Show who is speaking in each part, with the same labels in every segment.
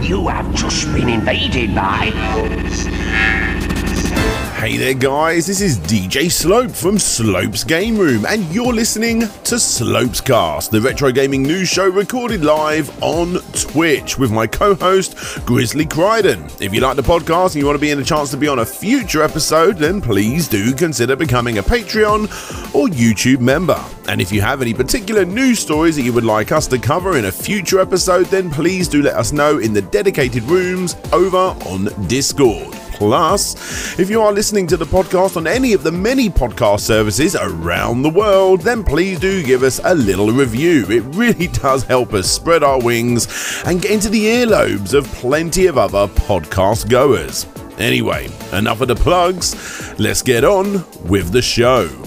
Speaker 1: You have just been invaded by.
Speaker 2: Hey there, guys, this is DJ Slope from Slope's Game Room, and you're listening to Slope's Cast, the retro gaming news show recorded live on Twitch with my co host, Grizzly Crichton. If you like the podcast and you want to be in a chance to be on a future episode, then please do consider becoming a Patreon or YouTube member. And if you have any particular news stories that you would like us to cover in a future episode, then please do let us know in the dedicated rooms over on Discord. Plus, if you are listening to the podcast on any of the many podcast services around the world, then please do give us a little review. It really does help us spread our wings and get into the earlobes of plenty of other podcast goers. Anyway, enough of the plugs. Let's get on with the show.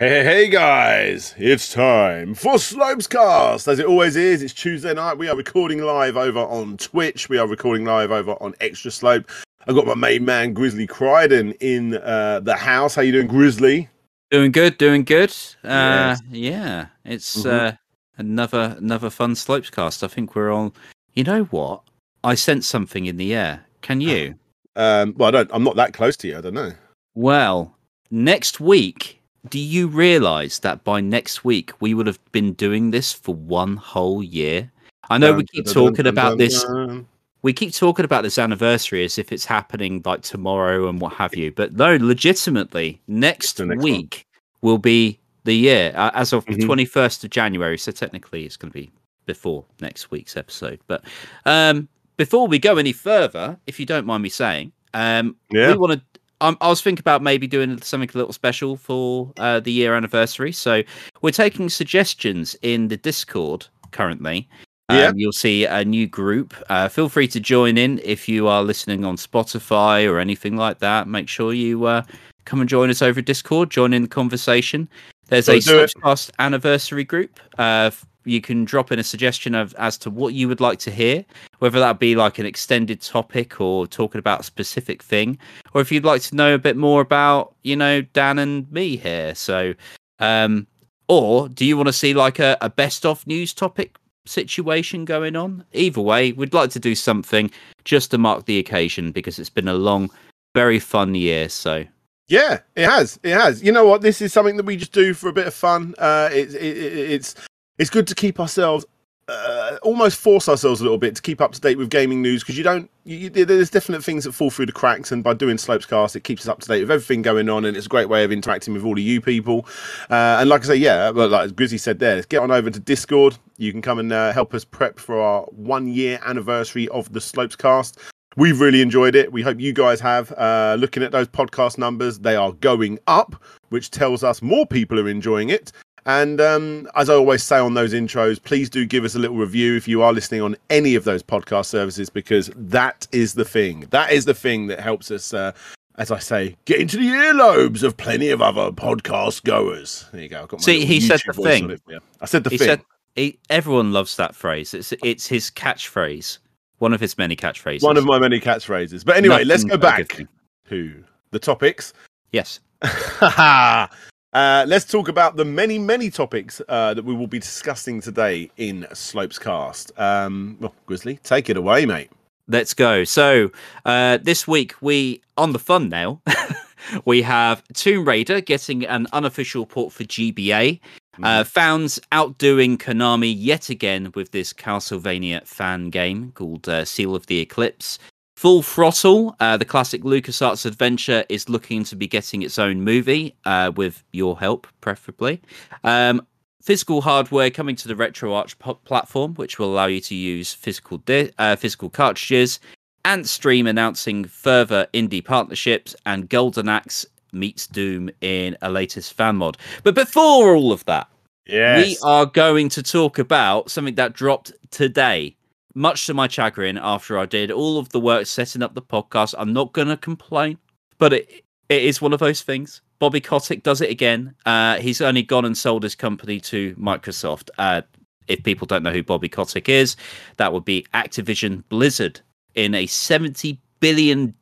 Speaker 2: Hey, hey, hey, guys! It's time for Slopes Cast. As it always is, it's Tuesday night. We are recording live over on Twitch. We are recording live over on Extra Slope. I've got my main man Grizzly Crichton in uh, the house. How you doing, Grizzly?
Speaker 3: Doing good, doing good. Uh,
Speaker 2: Yes.
Speaker 3: Yeah, it's
Speaker 2: Mhm.
Speaker 3: uh, another another fun slopes cast. I think we're on. You know what? I sense something in the air. Can you?
Speaker 2: Um, well, I don't. I'm not that close to you. I don't know.
Speaker 3: Well, next week. Do you realise that by next week we would have been doing this for one whole year? I know we keep
Speaker 2: dun, dun,
Speaker 3: talking
Speaker 2: dun,
Speaker 3: about
Speaker 2: dun,
Speaker 3: this.
Speaker 2: dun.
Speaker 3: We keep talking about this anniversary as if it's happening like tomorrow and what have you. But no, legitimately, next
Speaker 2: the next one.
Speaker 3: week will be the year uh, as of the
Speaker 2: Mhm.
Speaker 3: 21st of January. So technically, it's going to be before next week's episode. But um, before we go any further, if you don't mind me saying, um,
Speaker 2: Yeah.
Speaker 3: we want to. Um, I was thinking about maybe doing something a little special for uh, the year anniversary. So we're taking suggestions in the Discord currently.
Speaker 2: Yeah.
Speaker 3: Um, you'll see a new group. Uh, feel free to join in if you are listening on Spotify or anything like that. Make sure you uh, come and join us over Discord. Join in the conversation. There's a
Speaker 2: Gotta do
Speaker 3: anniversary group. Uh, you can drop in a suggestion of as to what you would like to hear, whether that be like an extended topic or talking about a specific thing, or if you'd like to know a bit more about, you know, Dan and me here. So, um, or do you want to see like a, a best of news topic situation going on? Either way, we'd like to do something just to mark the occasion because it's been a long, very fun year. So,
Speaker 2: Yeah, it has. It has. You know what? This is something that we just do for a bit of fun. Uh, it, it, it, it's it's good to keep ourselves, uh, almost force ourselves a little bit to keep up to date with gaming news because you don't. You, you, there's definite things that fall through the cracks, and by doing Slopescast, it keeps us up to date with everything going on, and it's a great way of interacting with all of you people. Uh, and like I say, yeah, well, like Grizzy said there, let's get on over to Discord. You can come and uh, help us prep for our one year anniversary of the Slopescast. We've really enjoyed it. We hope you guys have. Uh, looking at those podcast numbers, they are going up, which tells us more people are enjoying it. And um, as I always say on those intros, please do give us a little review if you are listening on any of those podcast services, because that is the thing. That is the thing that helps us, uh, as I say, get into the earlobes of plenty of other podcast goers. There you go. I've got my
Speaker 3: See, he said the thing.
Speaker 2: it. I said the
Speaker 3: he
Speaker 2: thing.
Speaker 3: said he, everyone loves that phrase. It's it's his catchphrase, one of his many catchphrases.
Speaker 2: One of my many catchphrases. But anyway, let's go
Speaker 3: but a good
Speaker 2: back to the topics.
Speaker 3: Yes.
Speaker 2: uh, let's talk about the many, many topics uh, that we will be discussing today in Slopes Cast. Um, well, Grizzly, take it away, mate.
Speaker 3: Let's go. So uh, this week we on the fun now. we have Tomb Raider getting an unofficial port for GBA. Uh, Founds outdoing Konami yet again with this Castlevania fan game called uh, Seal of the Eclipse. Full Throttle, uh, the classic LucasArts adventure, is looking to be getting its own movie uh, with your help, preferably. Um, physical hardware coming to the RetroArch platform, which will allow you to use physical di- uh, physical cartridges. And Stream announcing further indie partnerships, and Golden Axe meets Doom in a latest fan mod. But before all of that,
Speaker 2: Yes.
Speaker 3: we are going to talk about something that dropped today. Much to my chagrin, after I did all of the work setting up the podcast, I'm not going to complain, but it it is one of those things. Bobby Kotick does it again. Uh, he's only gone and sold his company to Microsoft. Uh, if people don't know who Bobby Kotick is, that would be Activision Blizzard in a $70 billion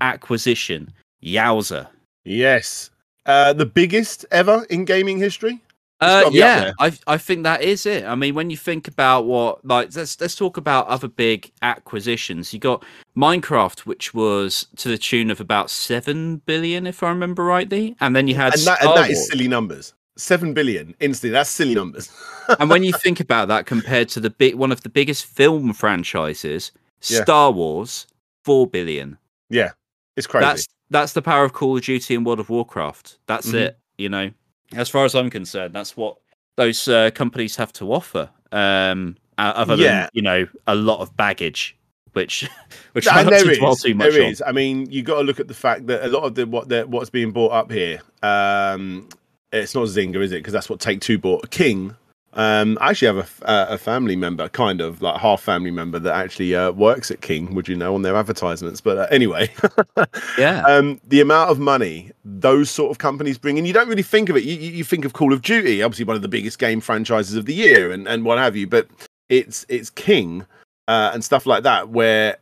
Speaker 3: acquisition. Yowza.
Speaker 2: Yes. Uh, the biggest ever in gaming history.
Speaker 3: Uh,
Speaker 2: gotta be up
Speaker 3: yeah. I I think that is it. I mean, when you think about what like let's let's talk about other big acquisitions. You got Minecraft, which was to the tune of about seven billion, if I remember rightly, and then you had
Speaker 2: and that,
Speaker 3: Star
Speaker 2: and that is silly numbers. Seven billion instantly. That's silly numbers.
Speaker 3: and when you think about that compared to the big one of the biggest film franchises,
Speaker 2: Yeah.
Speaker 3: Star Wars, four billion.
Speaker 2: yeah, it's crazy.
Speaker 3: That's that's the power of Call of Duty and World of Warcraft. That's
Speaker 2: Mhm.
Speaker 3: it. You know, as far as I'm concerned, that's what those uh, companies have to offer. Um, other
Speaker 2: Yeah.
Speaker 3: than you know a lot of baggage, which which I
Speaker 2: and
Speaker 3: don't dwell too much
Speaker 2: there
Speaker 3: on.
Speaker 2: is. I mean, you got to look at the fact that a lot of the what the, what's being bought up here. Um, it's not Zynga, is it? Because that's what Take Two bought. King. Um, I actually have a, uh, a family member, kind of like half family member, that actually uh, works at King. Would you know on their advertisements? But uh, anyway,
Speaker 3: Yeah,
Speaker 2: um, the amount of money those sort of companies bring in, you don't really think of it. You, you you think of Call of Duty, obviously one of the biggest game franchises of the year, and, and what have you. But it's it's King uh, and stuff like that, where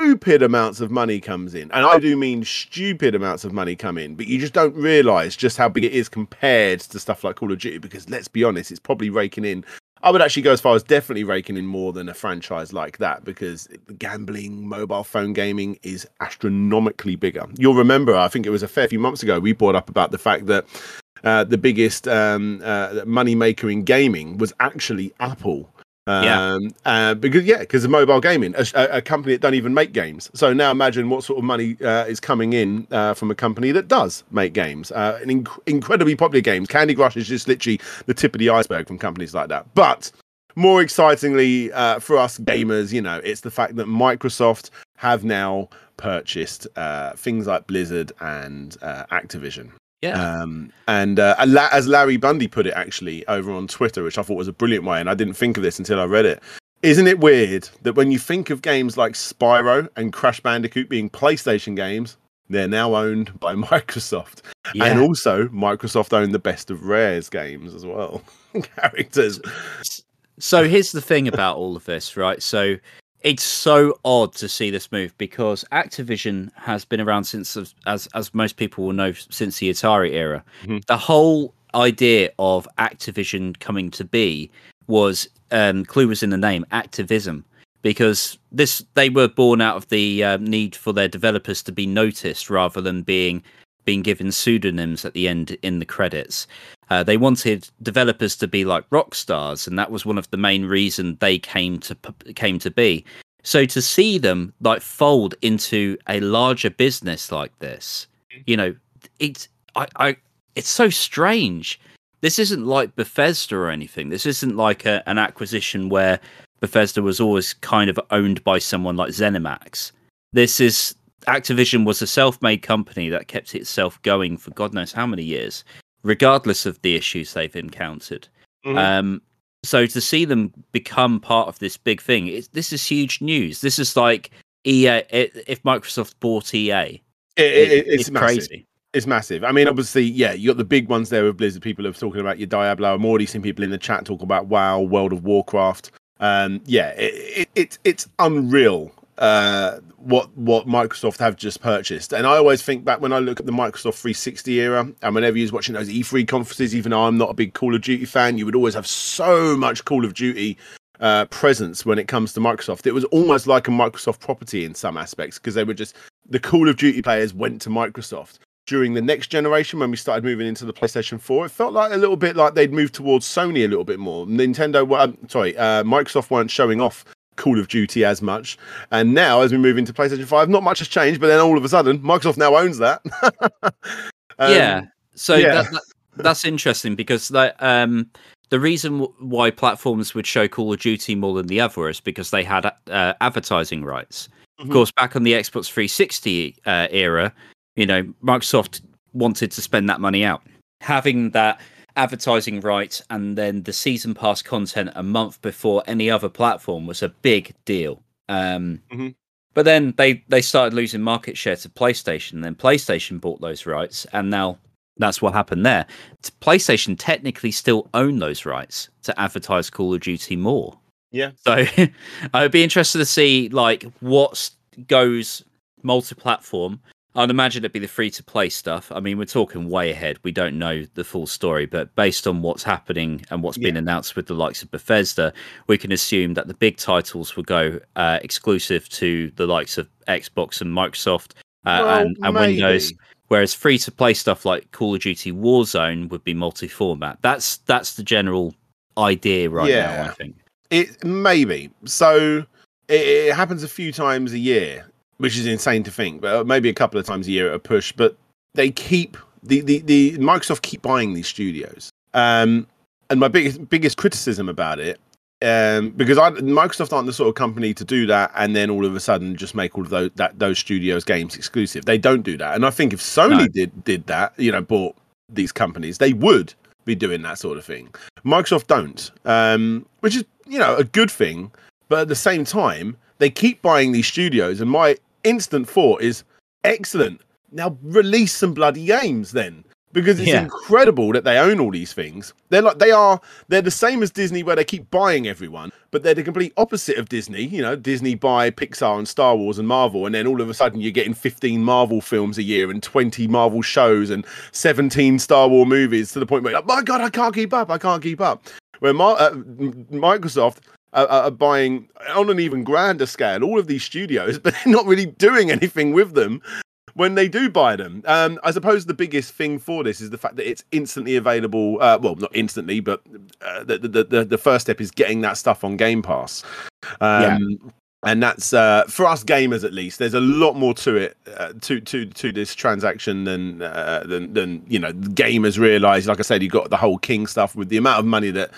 Speaker 2: stupid amounts of money comes in, and I do mean stupid amounts of money come in. But you just don't realise just how big it is compared to stuff like Call of Duty. Because let's be honest, it's probably raking in. I would actually go as far as definitely raking in more than a franchise like that because gambling, mobile phone gaming is astronomically bigger. You'll remember, I think it was a fair few months ago, we brought up about the fact that uh, the biggest um, uh, money maker in gaming was actually Apple. Um,
Speaker 3: Yeah.
Speaker 2: uh, because yeah, because of mobile gaming, a, a- company that don't even make games. So now imagine what sort of money uh, is coming in uh, from a company that does make games, uh, and inc- incredibly popular games. Candy Crush is just literally the tip of the iceberg from companies like that. But more excitingly uh, for us gamers, you know, it's the fact that Microsoft have now purchased uh, things like Blizzard and Activision.
Speaker 3: Yeah.
Speaker 2: Um, and uh, as Larry Bundy put it actually over on Twitter, which I thought was a brilliant way, and I didn't think of this until I read it. Isn't it weird that when you think of games like Spyro and Crash Bandicoot being PlayStation games, they're now owned by Microsoft,
Speaker 3: yeah.
Speaker 2: and also Microsoft own the best of Rare's games as well, characters.
Speaker 3: So here's the thing about all of this, right? So it's so odd to see this move because Activision has been around since, as as most people will know, since the Atari era.
Speaker 2: Mhm.
Speaker 3: The whole idea of Activision coming to be was um, clue was in the name, activism, because this they were born out of the uh, need for their developers to be noticed rather than being being given pseudonyms at the end in the credits. Uh, they wanted developers to be like rock stars, and that was one of the main reason they came to came to be. So to see them like fold into a larger business like this, you know, it's I, I it's so strange. This isn't like Bethesda or anything. This isn't like a, an acquisition where Bethesda was always kind of owned by someone like ZeniMax. This is Activision was a self-made company that kept itself going for God knows how many years, regardless of the issues they've encountered.
Speaker 2: Mhm.
Speaker 3: Um, so to see them become part of this big thing, it's, this is huge news. This is like EA. i- If Microsoft bought EA,
Speaker 2: It- it-
Speaker 3: it-
Speaker 2: it's, massive.
Speaker 3: crazy.
Speaker 2: It's massive. I mean, obviously, yeah, you got the big ones there with Blizzard. People are talking about your Diablo. I'm already seeing people in the chat talk about WoW, World of Warcraft. Um, yeah, it, it, it, it's unreal uh, what what Microsoft have just purchased. And I always think back when I look at the Microsoft 360 era, and whenever you was watching those E3 conferences, even though I'm not a big Call of Duty fan, you would always have so much Call of Duty uh, presence when it comes to Microsoft. It was almost like a Microsoft property in some aspects because they were just the Call of Duty players went to Microsoft. During the next generation, when we started moving into the PlayStation 4, it felt like a little bit like they'd moved towards Sony a little bit more. Nintendo, um, sorry, uh, Microsoft weren't showing off Call of Duty as much. And now, as we move into PlayStation 5, not much has changed, but then all of a sudden, Microsoft now owns that. Um,
Speaker 3: yeah. So
Speaker 2: yeah.
Speaker 3: That, that, that's interesting because that um, the reason w- why platforms would show Call of Duty more than the other is because they had uh, advertising rights.
Speaker 2: Mhm.
Speaker 3: Of course, back on the Xbox 360 uh, era, you know, Microsoft wanted to spend that money out. Having that advertising rights and then the season pass content a month before any other platform was a big deal. Um,
Speaker 2: Mhm.
Speaker 3: But then they they started losing market share to PlayStation. Then PlayStation bought those rights, and now that's what happened there. PlayStation technically still own those rights to advertise Call of Duty more.
Speaker 2: Yeah.
Speaker 3: So I'd be interested to see like what goes multi-platform. I'd imagine it'd be the free to play stuff. I mean, we're talking way ahead. We don't know the full story, but based on what's happening and what's been announced with the likes of Bethesda, we can assume that the big titles will go uh, exclusive to the likes of Xbox and Microsoft uh,
Speaker 2: Well,
Speaker 3: and, and Windows. Whereas free to play stuff like Call of Duty Warzone would be multi format. That's that's the general idea right now,
Speaker 2: Yeah.
Speaker 3: I think.
Speaker 2: It maybe so. It, it happens a few times a year, which is insane to think, but maybe a couple of times a year at a push. But they keep the the, the Microsoft keep buying these studios. Um, and my biggest biggest criticism about it, um, because I, Microsoft aren't the sort of company to do that, and then all of a sudden just make all of those that those studios games exclusive. They don't do that, and I think if Sony
Speaker 3: No.
Speaker 2: did did that, you know, bought these companies, they would be doing that sort of thing. Microsoft don't, um, which is you know a good thing, but at the same time they keep buying these studios, and my instant thought is excellent. Now release some bloody games then. Because it's
Speaker 3: Yeah.
Speaker 2: incredible that they own all these things. They're like they are they're the same as Disney where they keep buying everyone, but they're the complete opposite of Disney. You know, Disney buy Pixar and Star Wars and Marvel, and then all of a sudden you're getting 15 Marvel films a year and 20 Marvel shows and 17 Star Wars movies to the point where you're like, my God, I can't keep up. I can't keep up. Where Mar- uh, Microsoft are, are buying on an even grander scale all of these studios, but they're not really doing anything with them when they do buy them. Um, I suppose the biggest thing for this is the fact that it's instantly available. Uh, well, not instantly, but uh, the, the the the first step is getting that stuff on Game Pass. Um, And that's uh, for us gamers at least. There's a lot more to it, uh, to to to this transaction than uh, than than you know gamers realize. Like I said, you got the whole King stuff with the amount of money that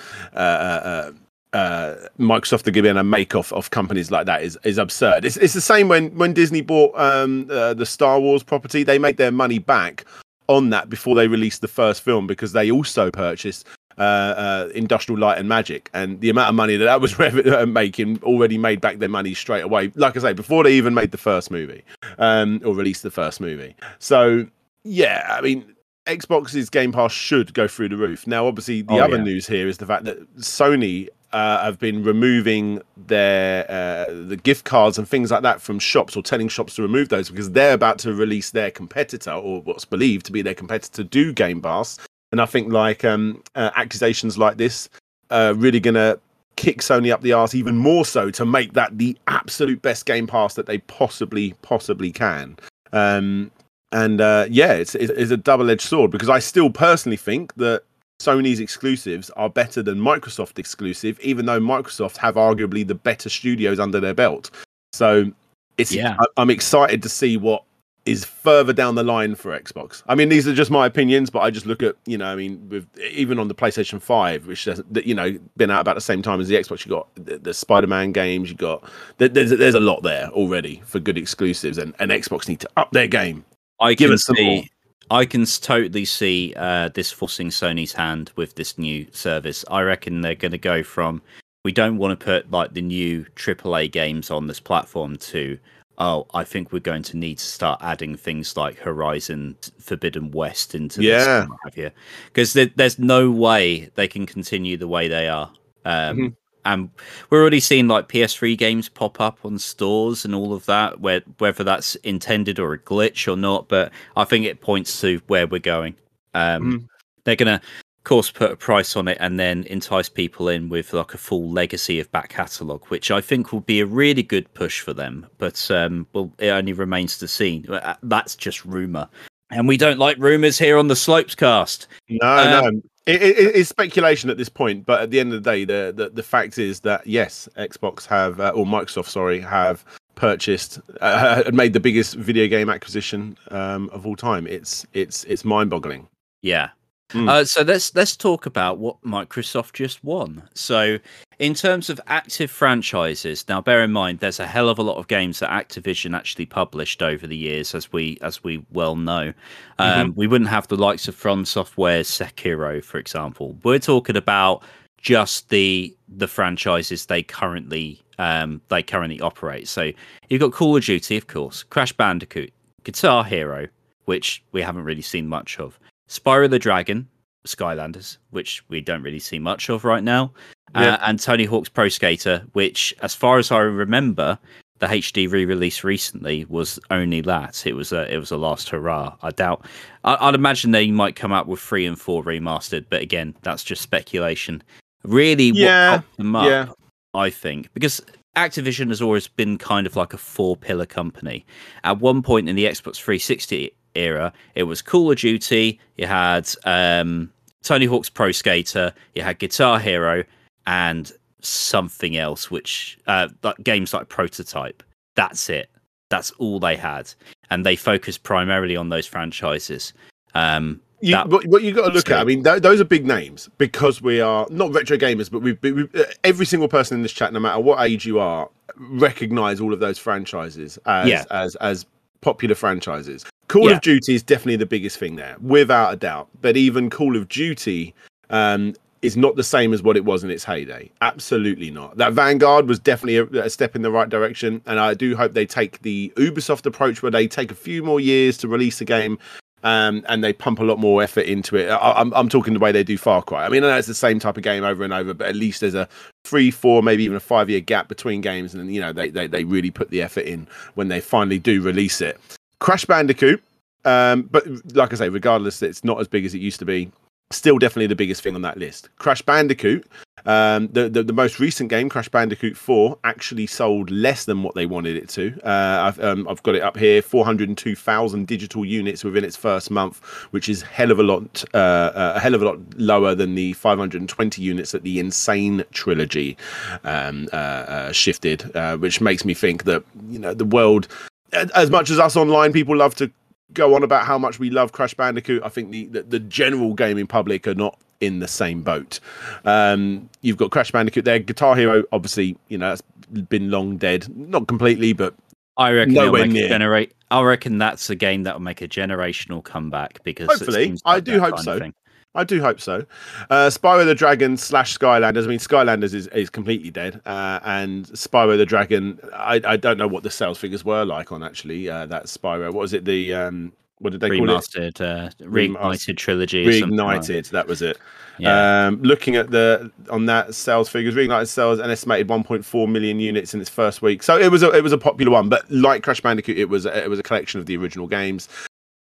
Speaker 2: uh, Microsoft are giving a make off of companies like that is is absurd. It's it's the same when when Disney bought um, uh, the Star Wars property. They made their money back on that before they released the first film because they also purchased uh, uh, Industrial Light and Magic, and the amount of money that that was rev- uh, making already made back their money straight away. Like I say, before they even made the first movie um, or released the first movie. So yeah, I mean. Xbox's Game Pass should go through the roof. Now, obviously, the
Speaker 3: Oh,
Speaker 2: other
Speaker 3: yeah.
Speaker 2: news here is the fact that Sony uh, have been removing their uh, the gift cards and things like that from shops or telling shops to remove those because they're about to release their competitor or what's believed to be their competitor do Game Pass. And I think like um, uh, accusations like this are really gonna kick Sony up the arse even more so to make that the absolute best Game Pass that they possibly possibly can. Um, and uh, yeah, it's, it's it's a double edged sword because I still personally think that Sony's exclusives are better than Microsoft exclusive, even though Microsoft have arguably the better studios under their belt. So it's
Speaker 3: Yeah.
Speaker 2: I, I'm excited to see what is further down the line for Xbox. I mean, these are just my opinions, but I just look at you know, I mean, with even on the PlayStation Five, which has you know been out about the same time as the Xbox, you got the, the Spider-Man games, you got there's there's a lot there already for good exclusives, and, and Xbox need to up their game.
Speaker 3: I
Speaker 2: Give us some more.
Speaker 3: I can totally see uh, this forcing Sony's hand with this new service. I reckon they're going to go from we don't want to put like the new AAA games on this platform to oh, I think we're going to need to start adding things like Horizon Forbidden West into this
Speaker 2: Yeah.
Speaker 3: have you, because there, there's no way they can continue the way they are. Um,
Speaker 2: Mhm.
Speaker 3: And we're already seeing like PS3 games pop up on stores and all of that, where whether that's intended or a glitch or not. But I think it points to where we're going. Um,
Speaker 2: Mhm.
Speaker 3: They're gonna, of course, put a price on it and then entice people in with like a full legacy of back catalogue, which I think will be a really good push for them. But um, well, it only remains to see. Uh, That's just rumor, and we don't like rumors here on the Slopes Cast.
Speaker 2: No,
Speaker 3: Um,
Speaker 2: no. It, it, it's speculation at this point, but at the end of the day, the the, the fact is that yes, Xbox have uh, or Microsoft, sorry, have purchased uh, made the biggest video game acquisition um, of all time. It's it's it's mind-boggling.
Speaker 3: Yeah.
Speaker 2: Mm.
Speaker 3: Uh, so let's let's talk about what Microsoft just won. So, in terms of active franchises, now bear in mind there's a hell of a lot of games that Activision actually published over the years, as we as we well know. Um, We wouldn't have the likes of From Software's Sekiro, for example. We're talking about just the the franchises they currently um, they currently operate. So you've got Call of Duty, of course, Crash Bandicoot, Guitar Hero, which we haven't really seen much of. Spyro the Dragon, Skylanders, which we don't really see much of right now,
Speaker 2: Yeah.
Speaker 3: uh, and Tony Hawk's Pro Skater, which, as far as I remember, the HD re-release recently was only that. It was a it was a last hurrah. I doubt. I, would imagine they might come out with three and four remastered, but again, that's just speculation. Really,
Speaker 2: yeah,
Speaker 3: them up, yeah. I think, because Activision has always been kind of like a four pillar company. At one point in the Xbox 360 era, it was Call of Duty. You had um, Tony Hawk's Pro Skater. You had Guitar Hero, and something else, which uh, like games like Prototype. That's it. That's all they had, and they focused primarily on those franchises. Um,
Speaker 2: you, that, what, what you got to look at, I mean, th- those are big names because we are not retro gamers, but we, we, uh, every single person in this chat, no matter what age you are, recognize all of those franchises as yeah. as as popular franchises. Call yeah. of Duty is definitely the biggest thing there, without a doubt. But even Call of Duty um, is not the same as what it was in its heyday. Absolutely not. That Vanguard was definitely a, a, step in the right direction, and I do hope they take the Ubisoft approach where they take a few more years to release a game. Um, and they pump a lot more effort into it. I, am I'm, I'm talking the way they do Far Cry. I mean, I know it's the same type of game over and over, but at least there's a three, four, maybe even a five year gap between games, and you know they, they they really put the effort in when they finally do release it. Crash Bandicoot, um, but like I say, regardless, it's not as big as it used to be still definitely the biggest thing on that list. Crash Bandicoot, um, the, the, the most recent game, Crash Bandicoot Four, actually sold less than what they wanted it to. Uh, I've um, I've got it up here, four hundred two thousand digital units within its first month, which is hell of a lot, uh, uh, a hell of a lot lower than the five hundred twenty units that the Insane trilogy um, uh, uh, shifted, uh, which makes me think that you know the world as much as us online people love to go on about how much we love Crash Bandicoot. I think the, the, the general gaming public are not in the same boat. Um, you've got Crash Bandicoot there. Guitar Hero, obviously, you know, that's been long dead. Not completely, but
Speaker 3: I reckon nowhere near. Generate. I reckon that's a game that will make a generational comeback because
Speaker 2: hopefully, like I do hope so. I do hope so. Uh, Spyro the Dragon slash Skylanders. I mean, Skylanders is, is completely dead, uh, and Spyro the Dragon. I, I don't know what the sales figures were like on actually uh, that Spyro. What was it? The um, what did they
Speaker 3: Remastered,
Speaker 2: call
Speaker 3: it? Uh, reignited trilogy.
Speaker 2: Reignited. Like. That was it. Yeah. Um, looking at the on that sales figures, reignited sales an estimated 1.4 million units in its first week. So it was a it was a popular one, but like Crash Bandicoot, it was it was a collection of the original games.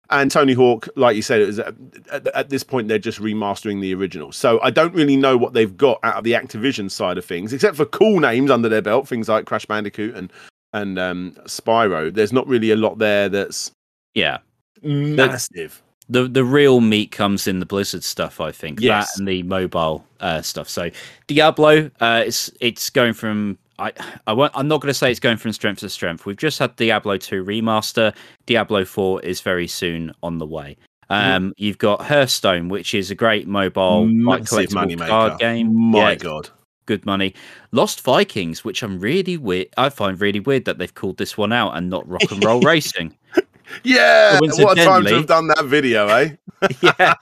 Speaker 2: And Tony Hawk, like you said, it was at, at, this point they're just remastering the original. So I don't really know what they've got out of the Activision side of things, except for cool names under their belt, things like Crash Bandicoot and and um, Spyro. There's not really a lot there that's
Speaker 3: yeah
Speaker 2: massive.
Speaker 3: The, the the real meat comes in the Blizzard stuff, I think. Yes. That and the mobile uh, stuff. So Diablo, uh, it's it's going from I, I won't, I'm not going to say it's going from strength to strength. We've just had Diablo 2 remaster. Diablo 4 is very soon on the way. Mm-hmm. Um, mm. You've got Hearthstone, which is a great mobile
Speaker 2: Massive money
Speaker 3: card game.
Speaker 2: My yeah, God,
Speaker 3: good money. Lost Vikings, which I'm really weird. I find really weird that they've called this one out and not Rock and Roll Racing.
Speaker 2: Yeah, what a time to have done that video, eh?
Speaker 3: yeah,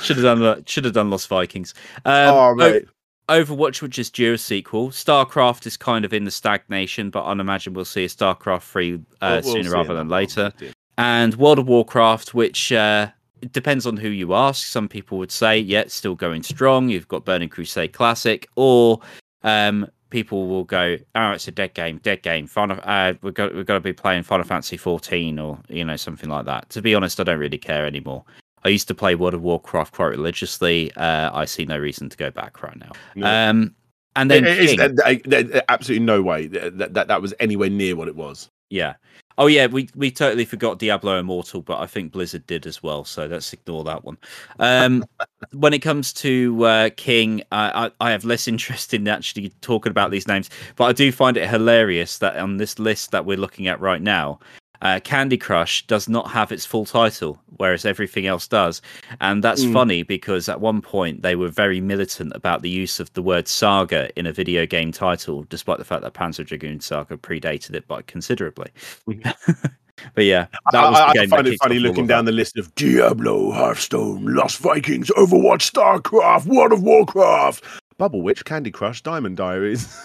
Speaker 3: should have done that Should have done Lost Vikings. Um, oh, mate. Overwatch, which is due a sequel. StarCraft is kind of in the stagnation, but I imagine we'll see a StarCraft 3 uh, we'll sooner rather than later. And World of Warcraft, which uh, depends on who you ask. Some people would say, yeah, it's still going strong. You've got Burning Crusade Classic, or um, people will go, oh, it's a dead game, dead game. Final, uh, we've got we've got to be playing Final Fantasy 14 or you know something like that. To be honest, I don't really care anymore. I used to play World of Warcraft quite religiously. Uh, I see no reason to go back right now. No. Um, and then
Speaker 2: it, it, absolutely no way that, that that was anywhere near what it was.
Speaker 3: Yeah. Oh yeah, we we totally forgot Diablo Immortal, but I think Blizzard did as well. So let's ignore that one. Um, when it comes to uh, King, I, I have less interest in actually talking about these names, but I do find it hilarious that on this list that we're looking at right now, uh, Candy Crush does not have its full title, whereas everything else does. And that's mm. funny because at one point they were very militant about the use of the word saga in a video game title, despite the fact that Panzer Dragoon Saga predated it by considerably. but yeah,
Speaker 2: that was I, I find it funny looking down the list of Diablo, Hearthstone, Lost Vikings, Overwatch, StarCraft, World of Warcraft, Bubble Witch, Candy Crush, Diamond Diaries.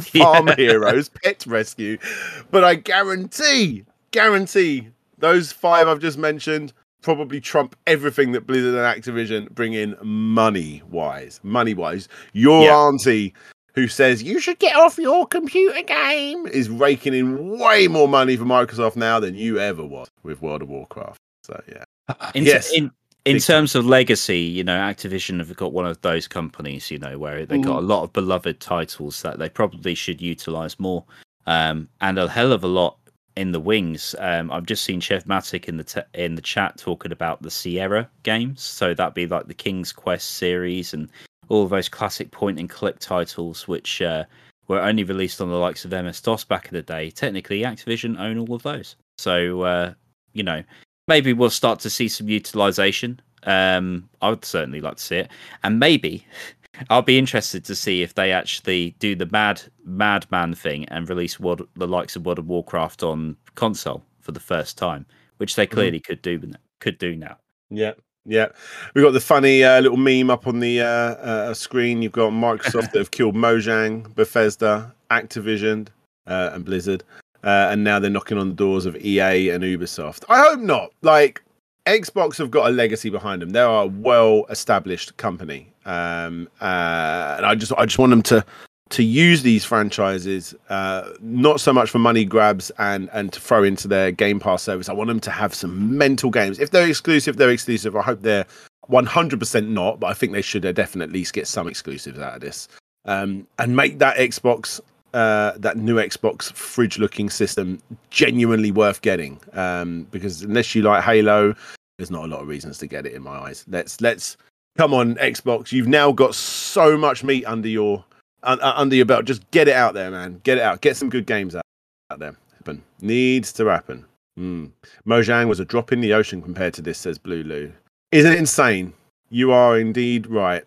Speaker 2: Farm yeah. Heroes, Pet Rescue. But I guarantee guarantee those five I've just mentioned probably trump everything that Blizzard and Activision bring in money wise. Money wise, your yeah. auntie who says you should get off your computer game, is raking in way more money for Microsoft now than you ever was with World of Warcraft. So yeah,
Speaker 3: In,
Speaker 2: Yes.
Speaker 3: in in terms of legacy, you know, Activision have got one of those companies, you know, where they got a lot of beloved titles that they probably should utilize more, um, and a hell of a lot in the wings. Um, I've just seen Chef Matic in the te- in the chat talking about the Sierra games, so that'd be like the King's Quest series and all those classic point and click titles, which uh, were only released on the likes of MS DOS back in the day. Technically, Activision own all of those, so uh, you know maybe we'll start to see some utilization. Um, I would certainly like to see it, and maybe I'll be interested to see if they actually do the mad madman thing and release World, the likes of World of Warcraft on console for the first time, which they clearly could do could do now.
Speaker 2: yeah, yeah. We got the funny uh, little meme up on the uh, uh, screen. You've got Microsoft that have killed Mojang, Bethesda, Activision, uh, and Blizzard, uh, and now they're knocking on the doors of EA and Ubisoft. I hope not. Like Xbox have got a legacy behind them. They are a well-established company, um, uh, and I just I just want them to to use these franchises uh, not so much for money grabs and and to throw into their Game Pass service. I want them to have some mental games. If they're exclusive, they're exclusive. I hope they're 100% not, but I think they should uh, definitely at least get some exclusives out of this um, and make that Xbox. Uh, that new Xbox fridge-looking system genuinely worth getting, um, because unless you like Halo, there's not a lot of reasons to get it in my eyes. Let's let's come on Xbox. You've now got so much meat under your uh, under your belt. Just get it out there, man. Get it out. Get some good games out, out there. Happen needs to happen. Mm. Mojang was a drop in the ocean compared to this, says Blue Lou. Isn't it insane? You are indeed right.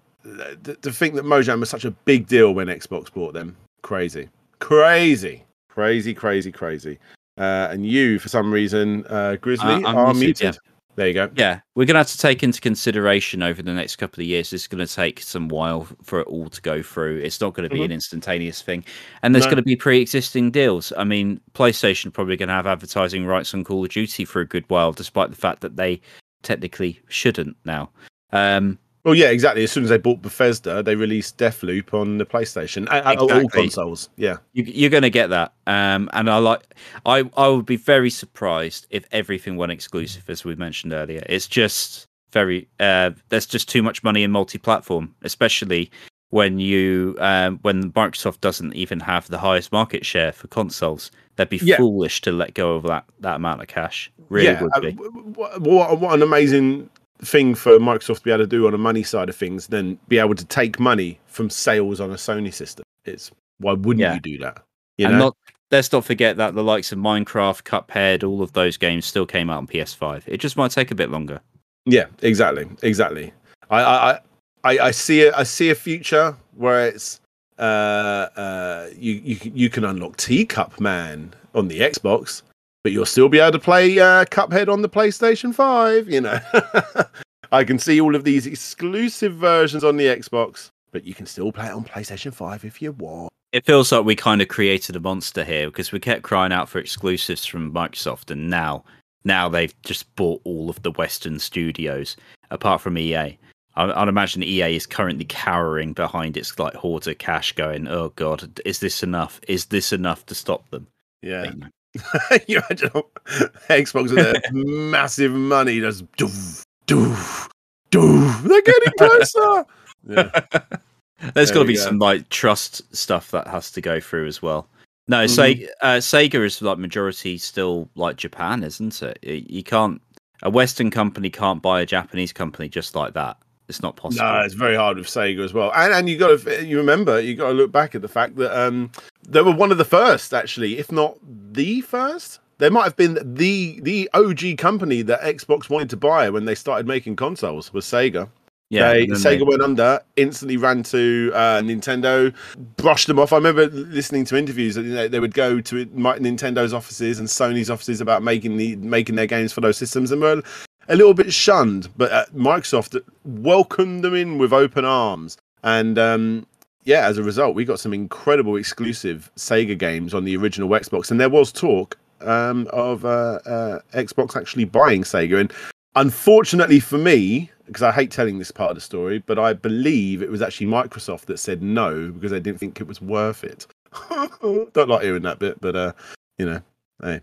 Speaker 2: Th- To think that Mojang was such a big deal when Xbox bought them, crazy, crazy, crazy, crazy, crazy. Uh, and you, for some reason, uh, Grizzly,
Speaker 3: Uh,
Speaker 2: are
Speaker 3: muted,
Speaker 2: muted. There you go.
Speaker 3: Yeah, we're going to have to take into consideration over the next couple of years. It's going to take some while for it all to go through. It's not going to be an instantaneous thing, and there's
Speaker 2: Mm-hmm. No.
Speaker 3: going to be pre-existing deals. I mean, PlayStation probably going to have advertising rights on Call of Duty for a good while, despite the fact that they technically shouldn't now. Um,
Speaker 2: Well, yeah, exactly. As soon as they bought Bethesda, they released Deathloop on the PlayStation, uh, uh, all consoles. Yeah,
Speaker 3: you, you're going to get that, um, and I like. I I would be very surprised if everything went exclusive, as we mentioned earlier. It's just very. Uh, there's just too much money in multi-platform, especially when you um, when Microsoft doesn't even have the highest market share for consoles. They'd be
Speaker 2: Yeah.
Speaker 3: foolish to let go of that that amount of cash. Really
Speaker 2: yeah.
Speaker 3: would
Speaker 2: uh,
Speaker 3: be.
Speaker 2: w- what, what an amazing thing for Microsoft to be able to do on a money side of things, then be able to take money from sales on a Sony system. It's why wouldn't
Speaker 3: Yeah.
Speaker 2: you do that? You
Speaker 3: and
Speaker 2: know?
Speaker 3: not let's not forget that the likes of Minecraft, Cuphead, all of those games still came out on PS5. It just might take a bit longer.
Speaker 2: Yeah, exactly, exactly. I, I, I- I, I see it. I see a future where it's uh, uh, you, you, you can unlock Teacup Man on the Xbox, but you'll still be able to play uh, Cuphead on the PlayStation Five. You know, I can see all of these exclusive versions on the Xbox, but you can still play it on PlayStation Five if you want.
Speaker 3: It feels like we kind of created a monster here because we kept crying out for exclusives from Microsoft, and now, now they've just bought all of the Western studios, apart from EA. I, I'd imagine EA is currently cowering behind its like hoards of cash, going, "Oh God, is this enough? Is this enough to stop them?"
Speaker 2: Yeah,
Speaker 3: You
Speaker 2: imagine Xbox with their massive money just doof, doof, doof. They're getting closer. yeah.
Speaker 3: There's
Speaker 2: There
Speaker 3: got to be
Speaker 2: go.
Speaker 3: some like trust stuff that has to go through as well. No,
Speaker 2: Mhm.
Speaker 3: Sega, uh, Sega is like majority still like Japan, isn't it? You can't a Western company can't buy a Japanese company just like that. It's not possible.
Speaker 2: No, it's very hard with Sega as well. And and you got to you remember you got to look back at the fact that um they were one of the first actually, if not the first. They might have been the the OG company that Xbox wanted to buy when they started making consoles was Sega.
Speaker 3: yeah,
Speaker 2: They, Sega
Speaker 3: they-
Speaker 2: went under, instantly ran to uh, Nintendo, brushed them off. I remember listening to interviews that you know, they would go to Nintendo's offices and Sony's offices about making the making their games for those systems, and were a little bit shunned. But uh, Microsoft welcomed them in with open arms, and um, yeah, as a result, we got some incredible exclusive Sega games on the original Xbox, and there was talk um, of uh, uh, Xbox actually buying Sega. And unfortunately for me, because I hate telling this part of the story, but I believe it was actually Microsoft that said no because they didn't think it was worth it. Don't like hearing that bit, but uh, you know, hey,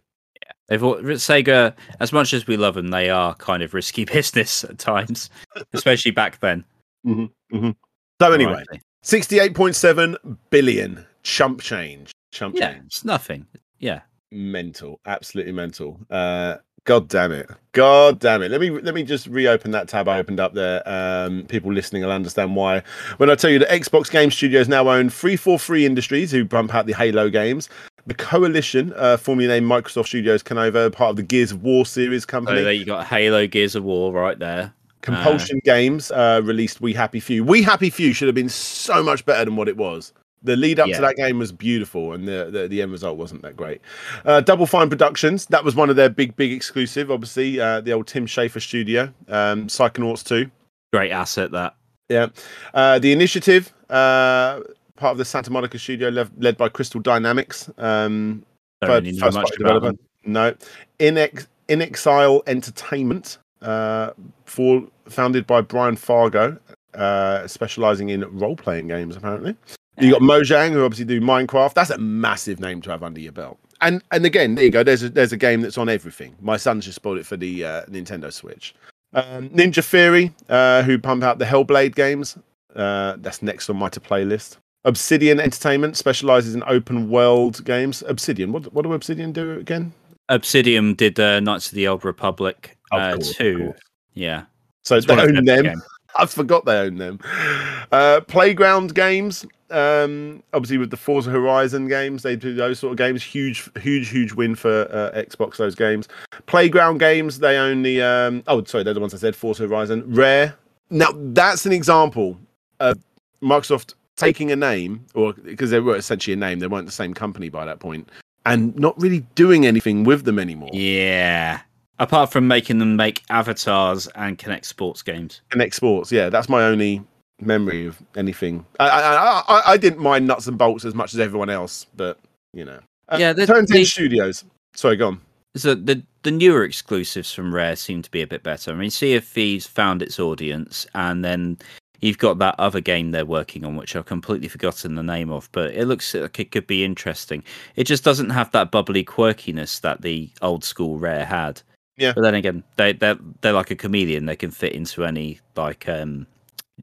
Speaker 3: They've al- Sega, as much as we love them, they are kind of risky business at times, especially back then.
Speaker 2: So anyway, sixty-eight point seven billion chump change. Chump
Speaker 3: yeah,
Speaker 2: change.
Speaker 3: it's nothing. Yeah,
Speaker 2: Mental, absolutely mental. Uh, God damn it! God damn it! Let me let me just reopen that tab I opened up there. Um, people listening will understand why. When I tell you that Xbox Game Studios now own 343 Industries, who bump out the Halo games. The Coalition, uh, formerly named Microsoft Studios Canova, part of the Gears of War series
Speaker 3: so
Speaker 2: company.
Speaker 3: there you got Halo, Gears of War right there.
Speaker 2: Compulsion Games uh, released We Happy Few. We Happy Few should have been so much better than what it was. The lead up
Speaker 3: Yeah.
Speaker 2: to that game was beautiful, and the, the, the end result wasn't that great. Uh, Double Fine Productions, that was one of their big, big exclusive, obviously, uh, the old Tim Schafer studio, um, Psychonauts 2.
Speaker 3: Great asset that.
Speaker 2: Yeah. Uh, the Initiative, uh, part of the Santa Monica studio, led by Crystal Dynamics. Um,
Speaker 3: Don't really know
Speaker 2: first
Speaker 3: much
Speaker 2: party
Speaker 3: them.
Speaker 2: No. In, Ex- inXile Entertainment, uh, for founded by Brian Fargo, uh, specializing in role playing games, apparently. You got Mojang, who obviously do Minecraft. That's a massive name to have under your belt. And and again, there you go. There's a, there's a game that's on everything. My son's just bought it for the uh, Nintendo Switch. Um, Ninja Theory, uh, who pump out the Hellblade games. Uh, that's next on my to play list. Obsidian Entertainment specializes in open world games. Obsidian, what what do Obsidian do again?
Speaker 3: Obsidian did uh, Knights of the Old Republic uh,
Speaker 2: course,
Speaker 3: too. Yeah,
Speaker 2: So
Speaker 3: It's
Speaker 2: they own them.
Speaker 3: big games.
Speaker 2: I forgot they own them. Uh, Playground Games, um, obviously with the Forza Horizon games, they do those sort of games. Huge, huge, huge win for uh, Xbox. Those games. Playground Games, they own the. Um, oh, sorry, they're the ones I said. Forza Horizon, Rare. Now that's an example of Microsoft taking a name, or because they were essentially a name, they weren't the same company by that point, and not really doing anything with them anymore.
Speaker 3: yeah. Apart from making them make avatars and Kinect sports games.
Speaker 2: Kinect Sports, yeah, that's my only memory of anything. I I, I, I- I didn't mind nuts and bolts as much as everyone else, but you know, uh,
Speaker 3: Yeah, the-
Speaker 2: Turn Ten
Speaker 3: the-
Speaker 2: Studios. Sorry, go on.
Speaker 3: So the the newer exclusives from Rare seem to be a bit better. I mean, Sea of Thieves found its audience, and then you've got that other game they're working on, which I've completely forgotten the name of, but it looks like it could be interesting. It just doesn't have that bubbly quirkiness that the old school Rare had.
Speaker 2: Yeah.
Speaker 3: But then again, they they're they're like a chameleon. They can fit into any like um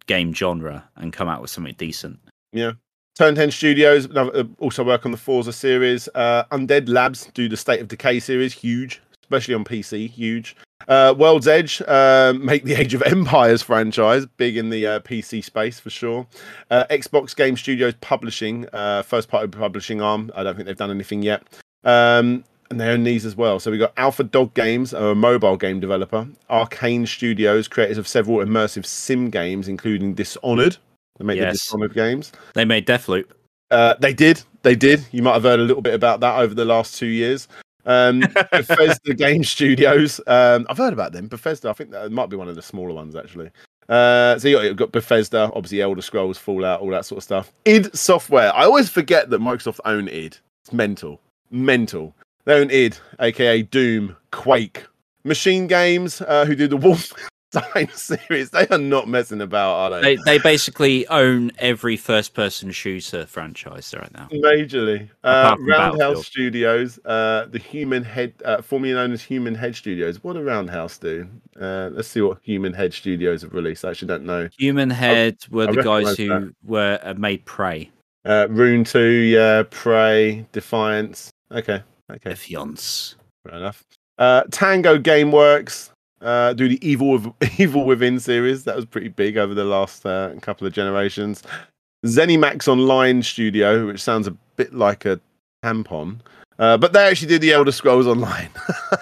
Speaker 3: game genre and come out with something decent. Yeah.
Speaker 2: Turn Ten Studios uh, also work on the Forza series. Uh, Undead Labs do the State of Decay series, huge, especially on PC, huge. Uh, World's Edge uh, make the Age of Empires franchise, big in the uh, PC space for sure. Uh, Xbox Game Studios Publishing, uh, first party publishing arm. I don't think they've done anything yet. Um, and they own these as well. So we got Alpha Dog Games, a mobile game developer. Arcane Studios, creators of several immersive sim games, including Dishonored. They make the
Speaker 3: Yes.
Speaker 2: Dishonored games.
Speaker 3: They made Deathloop.
Speaker 2: Uh, they did. They did. You might have heard a little bit about that over the last two years. Um, Bethesda Game Studios. Um, I've heard about them. Bethesda. I think that might be one of the smaller ones actually. Uh, so you got, you've got Bethesda, obviously Elder Scrolls, Fallout, all that sort of stuff. id Software. I always forget that Microsoft own id. It's mental, mental. They own id, aka Doom, Quake, Machine Games, uh, who do the Wolfenstein series. They are not messing about, are they?
Speaker 3: They they basically own every first person shooter franchise right now.
Speaker 2: Majorly. Uh, Roundhouse Studios, uh, the Human Head, uh, formerly known as Human Head Studios. What do Roundhouse do? Uh, let's see what Human Head Studios have released. I actually don't know.
Speaker 3: Human Head were
Speaker 2: I
Speaker 3: the guys who
Speaker 2: that.
Speaker 3: were uh, made Prey.
Speaker 2: Uh, Rune 2, yeah, Prey, Defiance. Okay, okay,
Speaker 3: Defiance.
Speaker 2: fair enough. Uh, Tango Gameworks. Uh, do the Evil with, Evil Within series. That was pretty big over the last uh, couple of generations. Zenimax Online Studio, which sounds a bit like a tampon. Uh, but they actually did the Elder Scrolls Online.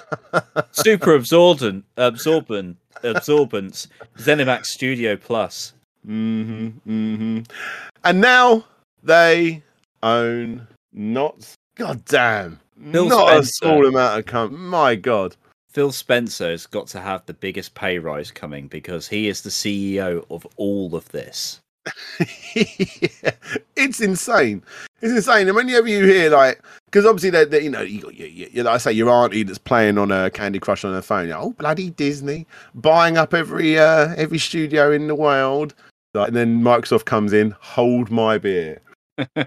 Speaker 3: Super absorbent, absorbent, absorbance. Zenimax Studio Plus.
Speaker 2: hmm hmm And now they own not. God damn. Not a small amount of com- My God.
Speaker 3: Phil Spencer has got to have the biggest pay rise coming because he is the CEO of all of this.
Speaker 2: it's insane. It's insane. And whenever you hear like, because obviously they, they, you know, you got you, you, like I say your auntie that's playing on a Candy Crush on her phone. You're, oh bloody Disney, buying up every uh, every studio in the world. Like, and then Microsoft comes in, hold my beer.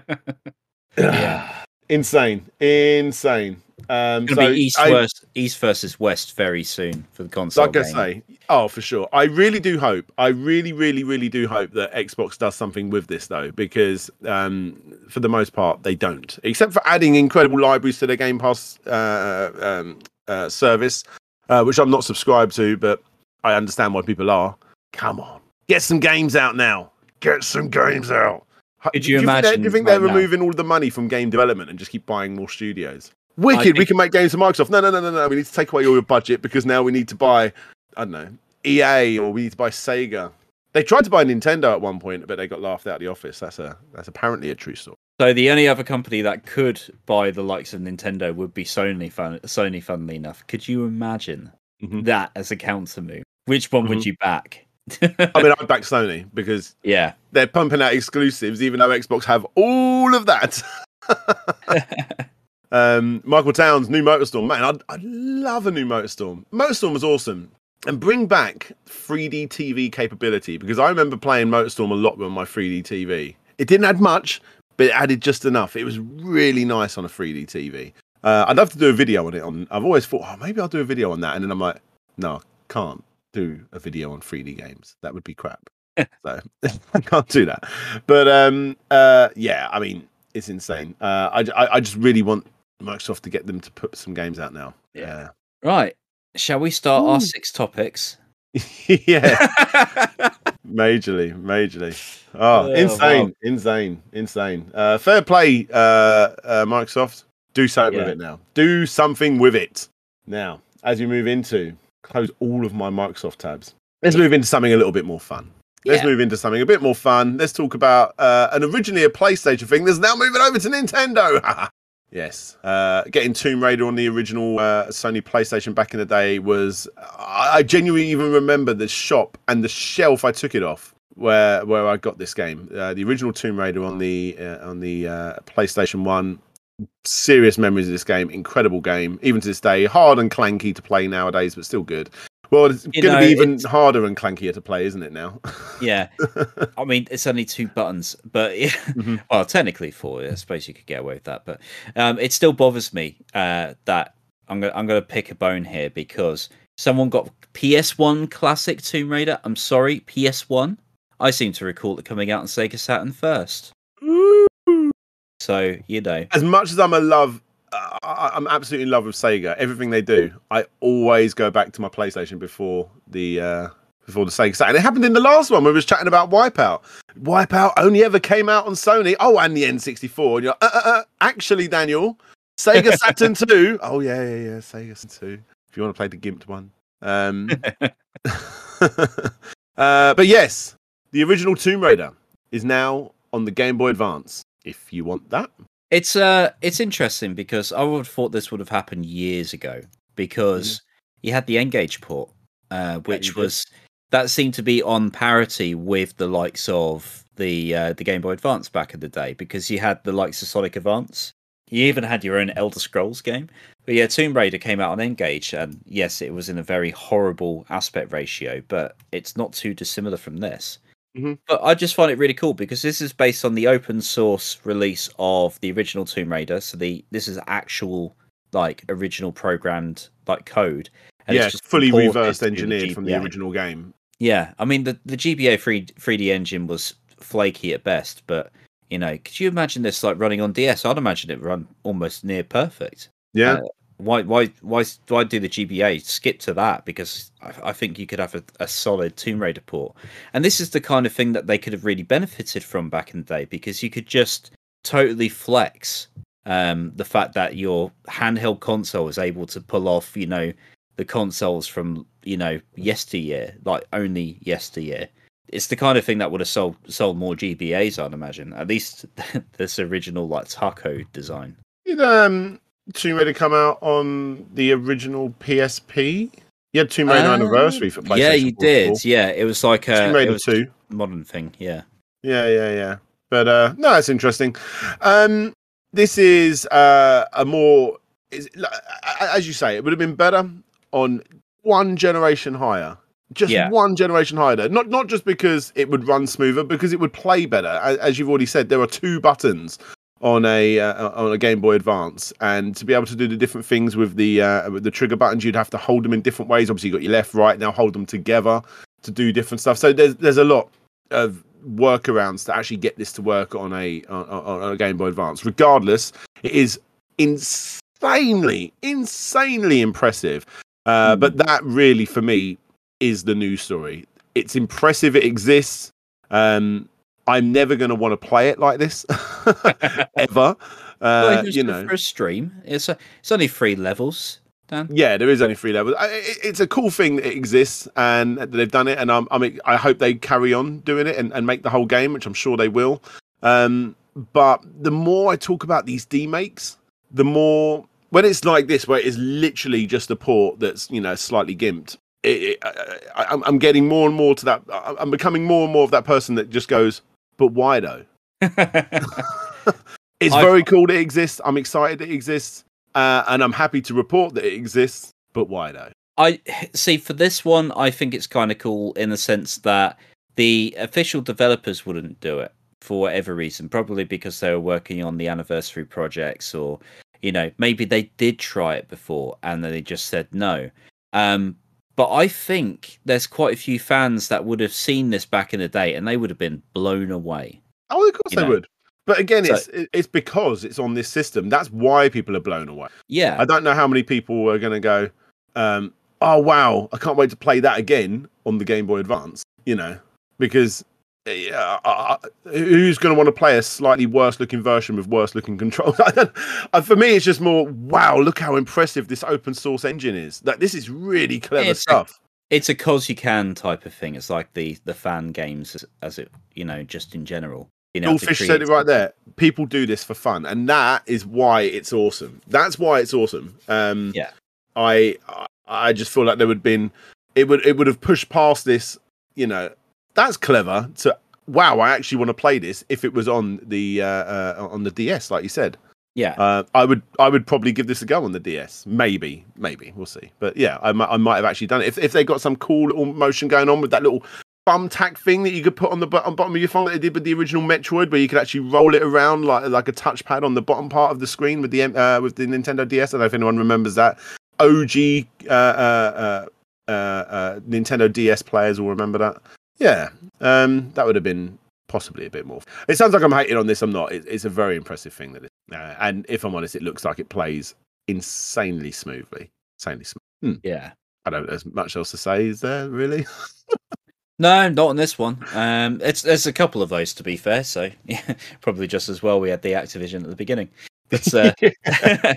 Speaker 3: Yeah.
Speaker 2: Insane, insane. Um,
Speaker 3: It's
Speaker 2: so
Speaker 3: East
Speaker 2: I-
Speaker 3: versus East versus West very soon for the console.
Speaker 2: like I
Speaker 3: game.
Speaker 2: say, oh for sure. I really do hope. I really, really, really do hope that Xbox does something with this though, because um, for the most part they don't, except for adding incredible libraries to their Game Pass uh, um, uh, service, uh, which I'm not subscribed to, but I understand why people are. Come on, get some games out now. Get some games out.
Speaker 3: Could you
Speaker 2: do think they're-
Speaker 3: imagine
Speaker 2: do you think
Speaker 3: right
Speaker 2: they're
Speaker 3: now-
Speaker 2: removing all the money from game development and just keep buying more studios? Wicked, we can make games for Microsoft. No, no, no, no, no. We need to take away all your budget because now we need to buy, I don't know, EA or we need to buy Sega. They tried to buy Nintendo at one point, but they got laughed out of the office. That's a that's apparently a true story.
Speaker 3: So the only other company that could buy the likes of Nintendo would be Sony. Fun, Sony, funnily enough, could you imagine
Speaker 2: Mhm.
Speaker 3: that as a counter move? Which one would
Speaker 2: Mhm.
Speaker 3: you back?
Speaker 2: I mean, I'd back Sony because
Speaker 3: yeah,
Speaker 2: they're pumping out exclusives, even though Xbox have all of that. um, Michael Towns, new Motorstorm. Man, I'd, I'd love a new Motorstorm. Motorstorm was awesome. And bring back 3D TV capability because I remember playing Motorstorm a lot on my 3D TV. It didn't add much, but it added just enough. It was really nice on a 3D TV. Uh, I'd love to do a video on it. On I've always thought, oh, maybe I'll do a video on that, and then I'm like, no, can't do a video on 3D games. That would be crap. so I can't do that. But um, uh, yeah, I mean, it's insane. Uh, I, I I just really want Microsoft to get them to put some games out now.
Speaker 3: Yeah. right. Shall we start our six topics?
Speaker 2: Yeah, yeah. majorly, majorly. Oh,
Speaker 3: Oh,
Speaker 2: insane,
Speaker 3: wow.
Speaker 2: insane, insane. Uh, fair play, uh, uh, Microsoft. Do something with it now. Do something with it now. As we move into close all of my Microsoft tabs. Let's move into something a little bit more fun. Let's
Speaker 3: Yeah.
Speaker 2: move into something a bit more fun. Let's talk about uh, an originally a PlayStation thing that's now moving over to Nintendo. yes, uh, getting Tomb Raider on the original uh, Sony PlayStation back in the day was. I, I genuinely even remember the shop and the shelf I took it off where where I got this game. Uh, the original Tomb Raider on the uh, on the uh, PlayStation One. Serious memories of this game. Incredible game. Even to this day, hard and clanky to play nowadays, but still good. Well, it's going to be even harder and clankier to play, isn't it now?
Speaker 3: yeah. I mean, it's only two buttons, but yeah,
Speaker 2: Mhm.
Speaker 3: well, technically four. I suppose you could get away with that, but um, it still bothers me uh, that I'm gonna I'm gonna pick a bone here because someone got PS1 classic Tomb Raider. I'm sorry, PS1. I seem to recall it coming out on Sega Saturn first. So you know,
Speaker 2: as much as I'm a love, uh, I'm absolutely in love with Sega. Everything they do, I always go back to my PlayStation before the uh, before the Sega Saturn. It happened in the last one. When we was chatting about Wipeout. Wipeout only ever came out on Sony. Oh, and the N64. And you're like, uh, uh, uh, actually, Daniel, Sega Saturn Two. Oh yeah, yeah, yeah, Sega Saturn Two. If you want to play the gimped one. Um, uh, but yes, the original Tomb Raider is now on the Game Boy Advance. If you want that.
Speaker 3: It's uh it's interesting because I would have thought this would have happened years ago because you had the N-Gage port, uh, which
Speaker 2: did.
Speaker 3: was that seemed to be on parity with the likes of the uh, the Game Boy Advance back in the day because you had the likes of Sonic Advance. You even had your own Elder Scrolls game. But yeah, Tomb Raider came out on N-Gage, and yes, it was in a very horrible aspect ratio, but it's not too dissimilar from this.
Speaker 2: Mhm.
Speaker 3: But I just find it really cool because this is based on the open source release of the original Tomb Raider. So the this is actual like original programmed like code.
Speaker 2: yeah,
Speaker 3: it's just
Speaker 2: fully
Speaker 3: reversed
Speaker 2: reverse
Speaker 3: to the
Speaker 2: engineered from the original game.
Speaker 3: Yeah, I mean the the GBA 3 3D engine was flaky at best, but you know, could you imagine this like running on DS? I'd imagine it run almost near perfect.
Speaker 2: Yeah,
Speaker 3: Uh, why why why why do the GBA skip to that? Because I, I think you could have a, a solid Tomb Raider port, and this is the kind of thing that they could have really benefited from back in the day because you could just totally flex um, the fact that your handheld console is able to pull off, you know, the consoles from you know yesteryear, like only yesteryear. It's the kind of thing that would have sold sold more GBAs, I'd imagine. At least this original like taco design.
Speaker 2: did um Tomb Raider come out on the original PSP? You had Tomb Raider
Speaker 3: Uh,
Speaker 2: anniversary for PlayStation.
Speaker 3: Yeah, you
Speaker 2: Portable.
Speaker 3: did. Yeah, it was like a
Speaker 2: Tomb
Speaker 3: it
Speaker 2: Raider Two.
Speaker 3: modern thing. Yeah,
Speaker 2: Yeah, yeah, yeah. But uh, no, that's interesting. Um, this is uh, a more, is, as you say, it would have been better on one generation higher. Just
Speaker 3: Yeah.
Speaker 2: one generation higher. Not not just because it would run smoother, because it would play better. As, as you've already said, there are two buttons on a uh, on a Game Boy Advance, and to be able to do the different things with the uh, with the trigger buttons, you'd have to hold them in different ways. Obviously, you got your left, right. Now hold them together to do different stuff. So there's there's a lot of workarounds to actually get this to work on a on, on a Game Boy Advance. Regardless, it is insanely insanely impressive. Uh, But that really, for me, is the news story. It's impressive. It exists. Um, I'm never going to want to play it like this ever. Uh,
Speaker 3: was
Speaker 2: you know,
Speaker 3: for a stream. It's a, it's only three levels. Dan.
Speaker 2: yeah, there is only three levels. It's a cool thing that it exists and that they've done it, and I'm, I mean, I hope they carry on doing it and, and make the whole game, which I'm sure they will. Um, but the more I talk about these demakes, the more when it's like this, where it is literally just a port that's you know slightly gimped. It, it, I, I, I'm- I'm getting more and more to that. I'm becoming more and more of that person that just goes, "But why though?" It's
Speaker 3: I-
Speaker 2: very cool that it exists. I'm excited that it exists, uh, and I'm happy to report that it exists. But why though?
Speaker 3: I see for this one, I think it's kind of cool in the sense that the official developers wouldn't do it for whatever reason, probably because they were working on the anniversary projects, or you know, maybe they did try it before and then they just said no. Um, but I think there's quite a few fans that would have seen this back in the day and they would have been blown away.
Speaker 2: Oh, of course
Speaker 3: You
Speaker 2: they
Speaker 3: know.
Speaker 2: would. But again,
Speaker 3: So-
Speaker 2: it's it's because it's on this system. That's why people are blown away.
Speaker 3: Yeah,
Speaker 2: I don't know how many people are going to go, um, "Oh wow, I can't wait to play that again on the Game Boy Advance." You know, because yeah, I- who's going to want to play a slightly worse looking version with worse looking controls? Uh, For me, it's just more, wow, look how impressive this open source engine is. That this is really clever
Speaker 3: It's a-
Speaker 2: stuff.
Speaker 3: it's a cause you can type of thing. It's like the the fan games as, as it you know just in general. You know, to
Speaker 2: Goldfish said it right there. People do this for fun, and that is why it's awesome. That's why it's awesome. Um,
Speaker 3: Yeah.
Speaker 2: I I- I just feel like there would have been it would it would have pushed past this. You know, that's clever. To wow, I actually want to play this if it was on the uh, uh, on the DS, like you said.
Speaker 3: Yeah,
Speaker 2: Uh, I would I would probably give this a go on the DS. Maybe, maybe we'll see. But yeah, I might I might have actually done it if if they got some cool little motion going on with that little thumbtack thing that you could put on the bottom bottom of your phone that they did with the original Metroid, where you could actually roll it around like like a touchpad on the bottom part of the screen with the uh, with the Nintendo DS. I don't know if anyone remembers that. OG uh, uh, uh, uh, uh, Nintendo DS players will remember that. Yeah, um, that would have been possibly a bit more. It sounds like I'm hating on this. I'm not. It, it's a very impressive thing that it, uh, and if I'm honest, it looks like it plays insanely smoothly. Insanely smooth.
Speaker 3: yeah.
Speaker 2: I don't as much else to say. Is there really?
Speaker 3: No, not on this one. Um, it's there's a couple of those to be fair. So yeah, probably just as well we had the Activision at the beginning. But uh,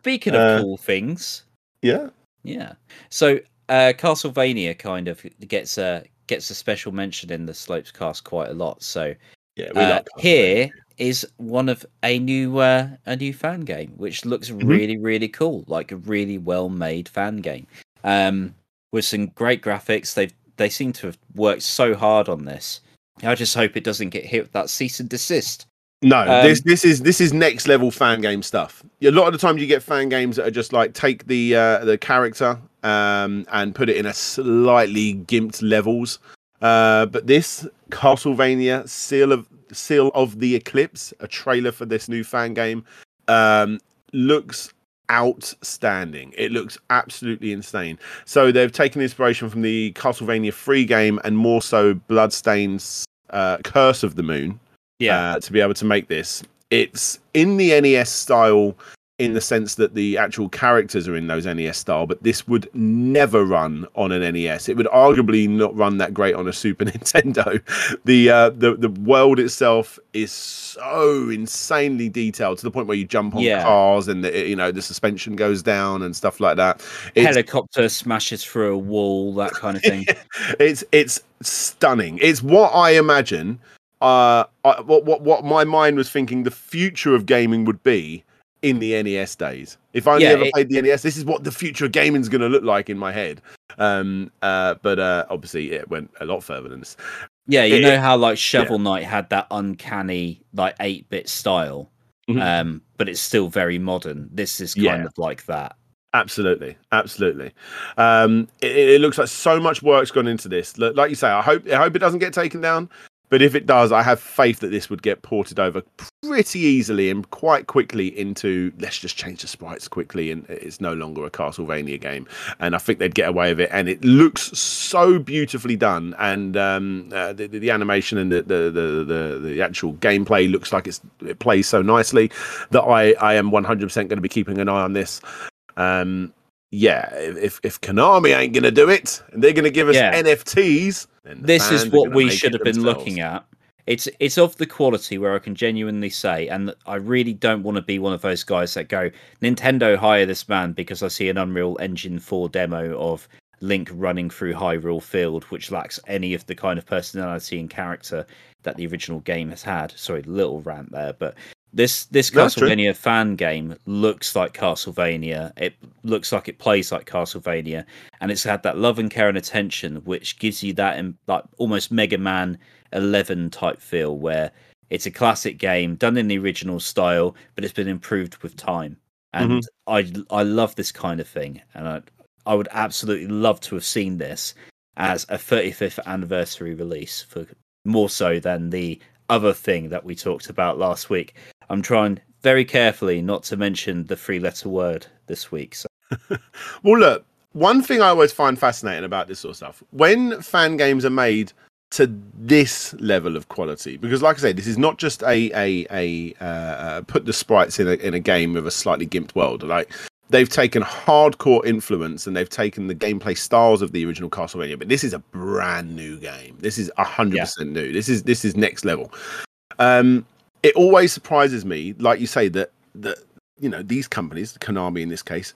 Speaker 3: speaking of
Speaker 2: Uh,
Speaker 3: cool things,
Speaker 2: yeah.
Speaker 3: yeah. So uh, Castlevania kind of gets a gets a special mention in the Slopes cast quite a lot. So
Speaker 2: Yeah. We
Speaker 3: uh,
Speaker 2: like
Speaker 3: here is one of a new uh, a new fan game, which looks
Speaker 2: Mm-hmm.
Speaker 3: really really cool, like a really well made fan game, um, with some great graphics. They've they seem to have worked so hard on this. I just hope it doesn't get hit with that cease and desist.
Speaker 2: No,
Speaker 3: Um,
Speaker 2: this this is this is next level fan game stuff. A lot of the times you get fan games that are just like take the uh, the character um, and put it in a slightly gimped levels. Uh, but this Castlevania Seal of Seal of the Eclipse, a trailer for this new fan game, um, looks outstanding. It looks absolutely insane. So they've taken inspiration from the Castlevania 3 game and more so Bloodstained's uh, Curse of the Moon uh, to be able to make this. It's in the NES style in the sense that the actual characters are in those NES style, but this would never run on an NES. It would arguably not run that great on a Super Nintendo. The uh, the the world itself is so insanely detailed to the point where you jump on
Speaker 3: Yeah.
Speaker 2: cars and the, you know the suspension goes down and stuff like that. It's
Speaker 3: Helicopter smashes through a wall, that kind of thing.
Speaker 2: it's it's stunning. It's what I imagine. Uh, I, what what what my mind was thinking the future of gaming would be in the NES days. If I only
Speaker 3: Yeah,
Speaker 2: ever
Speaker 3: it-
Speaker 2: played the NES, this is what the future of gaming is going to look like in my head. Um, uh, but uh, obviously it went a lot further than this.
Speaker 3: Yeah, you
Speaker 2: It-
Speaker 3: know how like Shovel Knight had that uncanny like eight bit style,
Speaker 2: Mhm.
Speaker 3: um, but it's still very modern. This is kind
Speaker 2: Yeah.
Speaker 3: of like that.
Speaker 2: Absolutely, absolutely. Um, it, it looks like so much work's gone into this. Like you say, I hope I hope it doesn't get taken down. But if it does, I have faith that this would get ported over pretty easily and quite quickly into let's just change the sprites quickly and it's no longer a Castlevania game. And I think they'd get away with it. And it looks so beautifully done, and um, uh, the, the, animation and the the, the the the actual gameplay looks like it's it plays so nicely that I I am 100% going to be keeping an eye on this. Um, yeah, if if Konami ain't gonna do it, and they're gonna give us
Speaker 3: Yeah.
Speaker 2: NFTs,
Speaker 3: This is what we should have been
Speaker 2: themselves.
Speaker 3: looking at. It's it's of the quality where I can genuinely say, and I really don't want to be one of those guys that go, Nintendo hire this man because I see an Unreal Engine 4 demo of Link running through Hyrule Field, which lacks any of the kind of personality and character that the original game has had. Sorry, little rant there, but this this
Speaker 2: That's true.
Speaker 3: Castlevania fan game looks like Castlevania. It looks like it plays like Castlevania, and it's had that love and care and attention, which gives you that like almost Mega Man 11 type feel, where it's a classic game done in the original style, but it's been improved with time. Mm-hmm. And I I love this kind of thing, and I I would absolutely love to have seen this as a 35th anniversary release for more so than the other thing that we talked about last week. I'm trying very carefully not to mention the three letter word this week. So
Speaker 2: Well, look, one thing I always find fascinating about this sort of stuff when fan games are made to this level of quality, because like I say, this is not just a a a uh, uh, put the sprites in a in a game with a slightly gimped world. Like they've taken hardcore influence and they've taken the gameplay styles of the original Castlevania, but this is a brand new game. This is hundred percent new. This is this is next level. Um, it always surprises me, like you say, that that you know these companies, Konami in this case,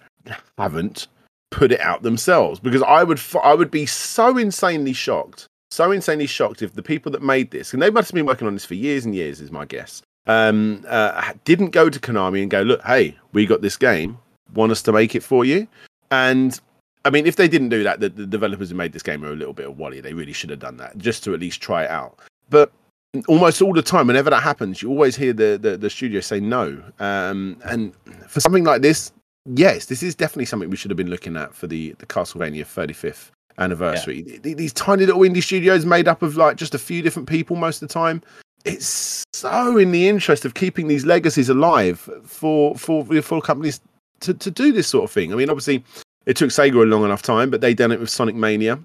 Speaker 2: haven't put it out themselves because I would I would be so insanely shocked, so insanely shocked if the people that made this and they must have been working on this for years and years, is my guess. Um, uh, didn't go to Konami and go, look, hey, we got this game, want us to make it for you, and I mean, if they didn't do that, the, the developers who made this game are a little bit of wally. They really should have done that just to at least try it out. But almost all the time, whenever that happens, you always hear the the, the studio say no. Um, and for something like this, yes, this is definitely something we should have been looking at for the the Castlevania 35th anniversary. Th- These tiny little indie studios made up of like just a few different people most of the time. It's so in the interest of keeping these legacies alive for for for companies to, to do this sort of thing. I mean, obviously, it took Sega a long enough time, but they done it with Sonic Mania.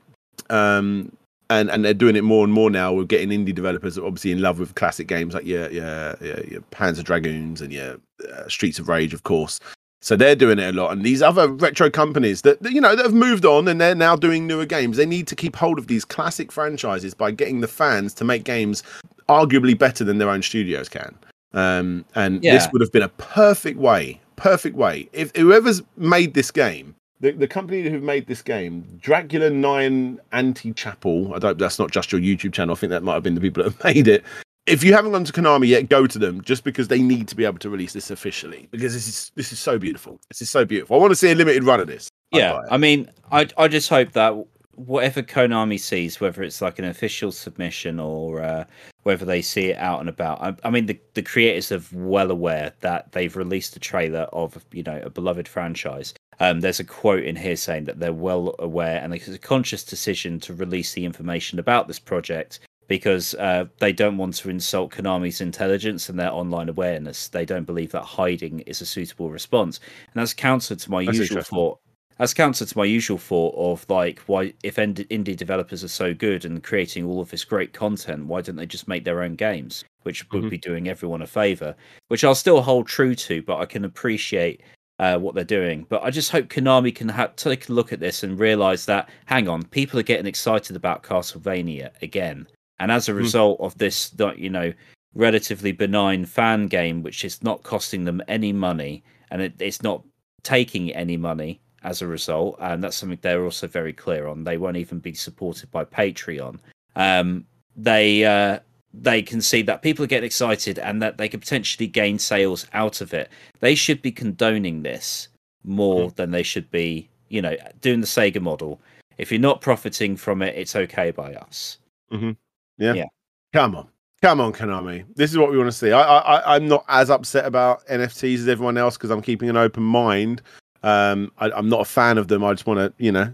Speaker 2: Um, and and they're doing it more and more now. We're getting indie developers obviously in love with classic games like your your your, your Panzer Dragoons and your uh, Streets of Rage, of course. So they're doing it a lot, and these other retro companies that that, you know that have moved on and they're now doing newer games. They need to keep hold of these classic franchises by getting the fans to make games arguably better than their own studios can. Um, and this would have been a perfect way, perfect way. If whoever's made this game, the, the company who made this game, Dracula Nine Anti Chapel. I don't. That's not just your YouTube channel. I think that might have been the people that have made it. If you haven't gone to Konami yet, go to them just because they need to be able to release this officially because this is this is so beautiful. This is so beautiful. I want to see a limited run of this.
Speaker 3: Yeah. I mean, I I just hope that whatever Konami sees, whether it's like an official submission or uh, whether they see it out and about. I, I mean, the the creators are well aware that they've released a trailer of you know a beloved franchise. Um, there's a quote in here saying that they're well aware and it's a conscious decision to release the information about this project because uh, they don't want to insult Konami's intelligence and their online awareness. They don't believe that hiding is a suitable response, and that's counter to my
Speaker 2: That's
Speaker 3: usual thought. That's counter to my usual thought of like, why if indie developers are so good and creating all of this great content, why don't they just make their own games, which would
Speaker 2: Mhm.
Speaker 3: be doing everyone a favor? Which I'll still hold true to, but I can appreciate uh, what they're doing. But I just hope Konami can ha- take a look at this and realize that, hang on, people are getting excited about Castlevania again. And as a
Speaker 2: Hmm.
Speaker 3: result of this, that, you know, relatively benign fan game, which is not costing them any money and it, it's not taking any money as a result, and that's something they're also very clear on. They won't even be supported by Patreon. Um, they uh, they can see that people are getting excited and that they could potentially gain sales out of it. They should be condoning this more than they should be, you know, doing the Sega model. If you're not profiting from it, it's okay by us.
Speaker 2: Mhm. Yeah.
Speaker 3: Yeah.
Speaker 2: Come on. Come on, Konami. This is what we want to see. I, I, I'm not as upset about NFTs as everyone else because I'm keeping an open mind. Um, I, I'm not a fan of them. I just want to, you know,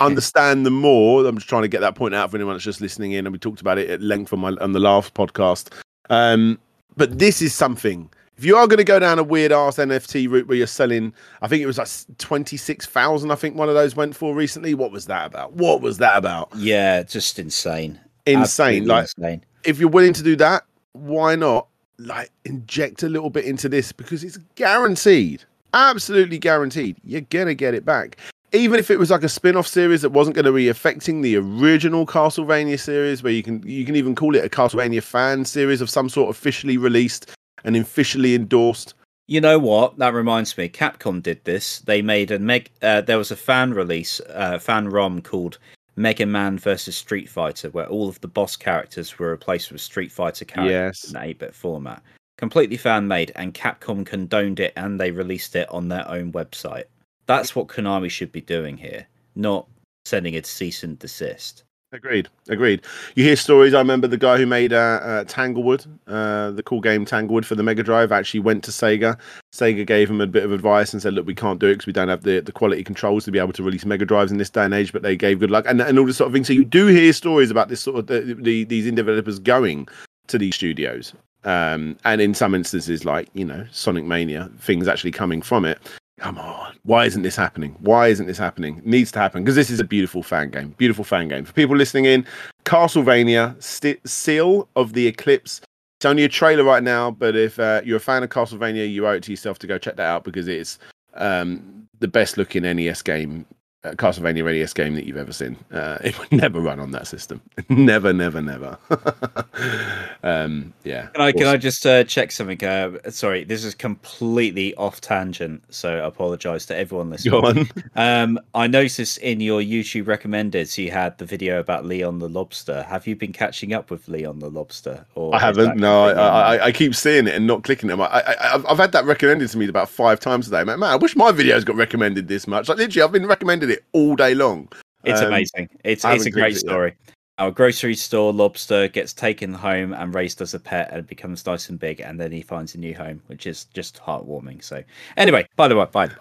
Speaker 2: understand them more. I'm just trying to get that point out for anyone that's just listening in. And we talked about it at length on my on the last podcast. Um, but this is something. If you are going to go down a weird ass NFT route where you're selling, I think it was like twenty six thousand. I think one of those went for recently. What was that about? What was that about?
Speaker 3: Yeah, just insane.
Speaker 2: Insane.
Speaker 3: Absolutely
Speaker 2: Like
Speaker 3: insane.
Speaker 2: if you're willing to do that, why not like inject a little bit into this because it's guaranteed, absolutely guaranteed. You're gonna get it back. Even if it was like a spin-off series that wasn't going to be affecting the original Castlevania series, where you can you can even call it a Castlevania fan series of some sort officially released and officially endorsed.
Speaker 3: You know what? That reminds me. Capcom did this. They made a meg. Uh, there was a fan release, uh, fan ROM called Mega Man versus Street Fighter, where all of the boss characters were replaced with Street Fighter characters
Speaker 2: Yes.
Speaker 3: in an 8-bit format. Completely fan made, and Capcom condoned it, and they released it on their own website. That's what Konami should be doing here, not sending it cease and desist.
Speaker 2: Agreed. Agreed. You hear stories. I remember the guy who made uh, uh, Tanglewood, uh, the cool game Tanglewood for the Mega Drive, actually went to Sega. Sega gave him a bit of advice and said, "Look, we can't do it because we don't have the, the quality controls to be able to release Mega Drives in this day and age." But they gave good luck and, and all this sort of thing. So you do hear stories about this sort of the, the, these indie developers going to these studios, um, and in some instances, like you know Sonic Mania, things actually coming from it. Come on, why isn't this happening? Why isn't this happening? It needs to happen because this is a beautiful fan game. Beautiful fan game for people listening in. Castlevania, Sti Seal of the Eclipse. It's only a trailer right now, but if uh, you're a fan of Castlevania, you owe it to yourself to go check that out because it's um, the best looking NES game, Castlevania NES game that you've ever seen. Uh, it would never run on that system. never, never, never. um, yeah.
Speaker 3: Can I can I just uh, check something? Uh, sorry, this is completely off tangent, so I apologise to everyone listening.
Speaker 2: Go on.
Speaker 3: Um, I noticed in your YouTube recommended you had the video about Leon the lobster. Have you been catching up with Leon the lobster? Or
Speaker 2: I haven't. No, I, I. I- keep seeing it and not clicking them. I, I, I've, I've had that recommended to me about five times today. Man, man, I wish my videos got recommended this much. Like literally, I've been recommended it all day long.
Speaker 3: It's
Speaker 2: Um,
Speaker 3: amazing. It's it's a great
Speaker 2: it yet.
Speaker 3: story. Our grocery store lobster gets taken home and raised as a pet and becomes nice and big, and then he finds a new home, which is just heartwarming. So, anyway, by the way, by the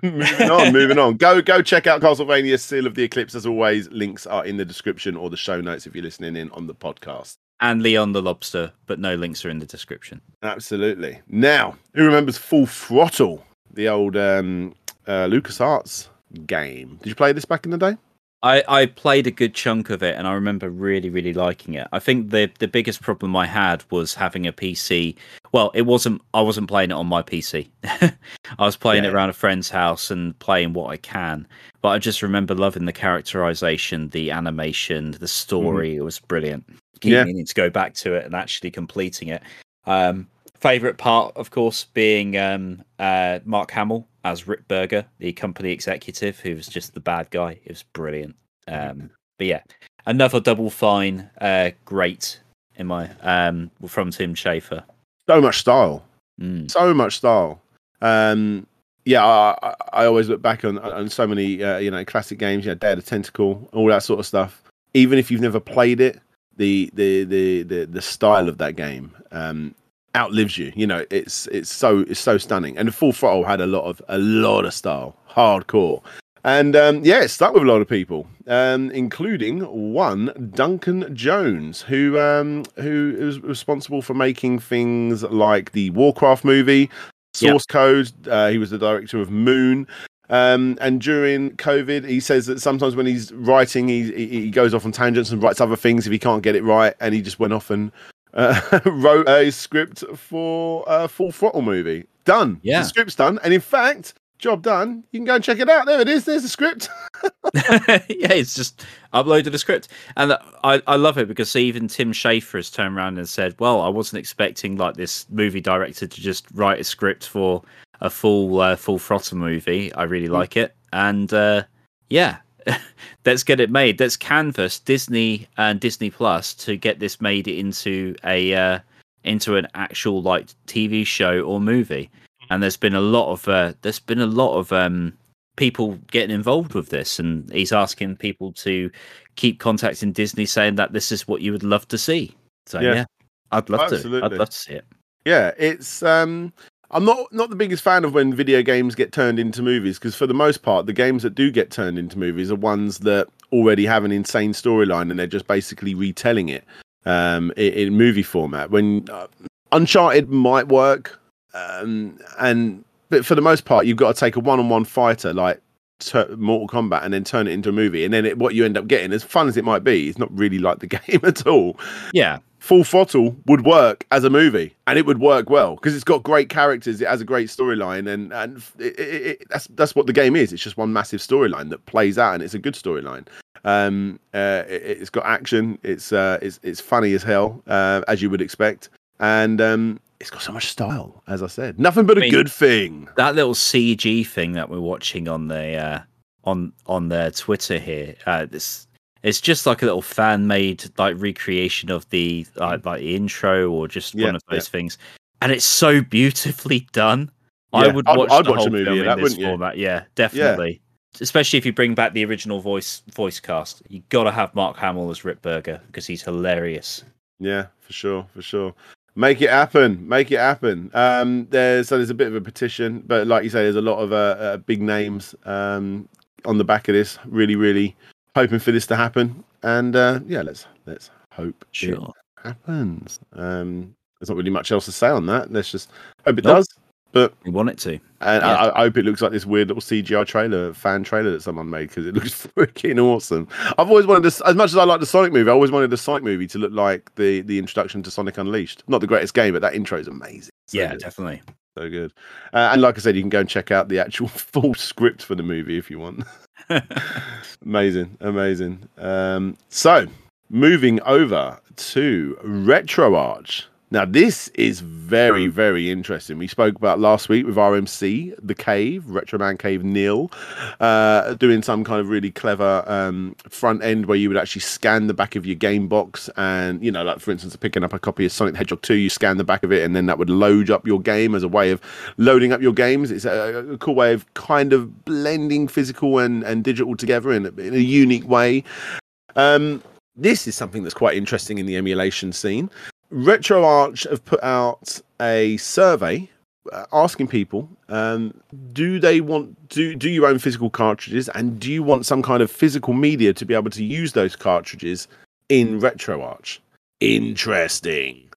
Speaker 3: way,
Speaker 2: moving on, moving on. Go, go check out Castlevania Seal of the Eclipse. As always, links are in the description or the show notes if you're listening in on the podcast.
Speaker 3: and Leon the lobster, but no links are in the description.
Speaker 2: Absolutely. Now, who remembers Full Throttle, the old um, uh, LucasArts game? Did you play this back in the day?
Speaker 3: I, I played a good chunk of it and I remember really, really liking it. I think the the biggest problem I had was having a PC. Well, it wasn't I wasn't playing it on my PC. I was playing
Speaker 2: Yeah.
Speaker 3: it around a friend's house and playing what I can. But I just remember loving the characterization, the animation, the story. It was brilliant. Keep
Speaker 2: Yeah.
Speaker 3: to go back to it and actually completing it. Um favorite part, of course, being um, uh, Mark Hamill as Ripburger, the company executive, who was just the bad guy. It was brilliant. Um, but yeah, another double fine, uh, great in my um, from Tim Schafer.
Speaker 2: So much style.
Speaker 3: Mm.
Speaker 2: so much style. Um, yeah, I, I, always look back on on so many uh, you know classic games, you know, Day of the Tentacle, all that sort of stuff. Even if you've never played it, the the the the, the style of that game um, outlives you. You know, it's it's so it's so stunning. And the Full Throttle had a lot of a lot of style, hardcore. And um, yeah, it stuck with a lot of people, um, including one Duncan Jones, who um, who is responsible for making things like the Warcraft movie,
Speaker 3: Yep.
Speaker 2: Source Code. Uh, he was the director of Moon. Um, and during COVID, he says that sometimes when he's writing, he, he he goes off on tangents and writes other things if he can't get it right. And he just went off and uh, wrote a script for a Full Throttle movie. Done.
Speaker 3: Yeah.
Speaker 2: the script's done. And in fact, job done. You can go and check it out. There it is. There's the script.
Speaker 3: yeah, it's just uploaded a script, and I, I love it because even Tim Schafer has turned around and said, "Well, I wasn't expecting like this movie director to just write a script for a full uh, full throttle movie. I really like it, and uh, yeah." Let's get it made. Let's canvas Disney and Disney Plus to get this made into a uh, into an actual like TV show or movie. And there's been a lot of uh, there's been a lot of um, people getting involved with this, and he's asking people to keep contacting Disney, saying that this is what you would love to see. So
Speaker 2: Yeah.
Speaker 3: yeah, I'd love to. I'd love to see it.
Speaker 2: Yeah, it's um I'm not not the biggest fan of when video games get turned into movies because for the most part the games that do get turned into movies are ones that already have an insane storyline and they're just basically retelling it um in, in movie format. When uh, Uncharted might work um and but for the most part you've got to take a one-on-one fighter like tur- Mortal Kombat and then turn it into a movie and then it, what you end up getting as fun as it might be it's not really like the game at all
Speaker 3: Yeah,
Speaker 2: Full Throttle would work as a movie, and it would work well because it's got great characters. It has a great storyline, and and it, it, it, that's that's what the game is. It's just one massive storyline that plays out, and it's a good storyline. Um, uh, it, it's got action. It's uh, it's it's funny as hell, uh, as you would expect, and um, it's got so much style. As I said, nothing but a
Speaker 3: I mean-
Speaker 2: good thing.
Speaker 3: that little CG thing that we're watching on the uh, on on their Twitter here. Uh, this it's just like a little fan made like recreation of the like, like the intro or just
Speaker 2: Yeah,
Speaker 3: one of those things, and it's so beautifully done. I
Speaker 2: Yeah,
Speaker 3: would
Speaker 2: I'd-
Speaker 3: watch
Speaker 2: I'd
Speaker 3: the
Speaker 2: watch a
Speaker 3: whole
Speaker 2: movie
Speaker 3: film in
Speaker 2: that,
Speaker 3: this
Speaker 2: wouldn't you?
Speaker 3: format. Yeah, definitely. Especially if you bring back the original voice voice cast, you got to have Mark Hamill as Ripburger because he's hilarious.
Speaker 2: Yeah, for sure, for sure. Make it happen. Make it happen. Um, there's so there's a bit of a petition, but like you say, there's a lot of uh, uh, big names um, on the back of this. Really, really hoping for this to happen. And uh, yeah, let's let's hope it
Speaker 3: Sure.
Speaker 2: happens. Um, there's not really much else to say on that. Let's just hope it
Speaker 3: Nope.
Speaker 2: does. But
Speaker 3: we want it to?
Speaker 2: and
Speaker 3: Yeah.
Speaker 2: I, I hope it looks like this weird little CGI trailer, fan trailer that someone made because it looks freaking awesome. I've always wanted this, as much as I like the Sonic movie, I always wanted the Sonic movie to look like the the introduction to Sonic Unleashed. Not the greatest game, but that intro is amazing. So
Speaker 3: yeah,
Speaker 2: good.
Speaker 3: definitely.
Speaker 2: so good. Uh, and like I said, you can go and check out the actual full script for the movie if you want. amazing, amazing. Um, so moving over to RetroArch. Now, this is very, very interesting. We spoke about last week with RMC, The Cave, Retro Man Cave Neil, uh, doing some kind of really clever um, front end where you would actually scan the back of your game box. And, you know, like for instance, picking up a copy of Sonic the Hedgehog 2, you scan the back of it, and then that would load up your game as a way of loading up your games. It's a, a cool way of kind of blending physical and, and digital together in, a- in a unique way. Um, this is something that's quite interesting in the emulation scene. RetroArch have put out a survey uh, asking people um, do they want do do you own physical cartridges and do you want some kind of physical media to be able to use those cartridges in RetroArch? Interesting.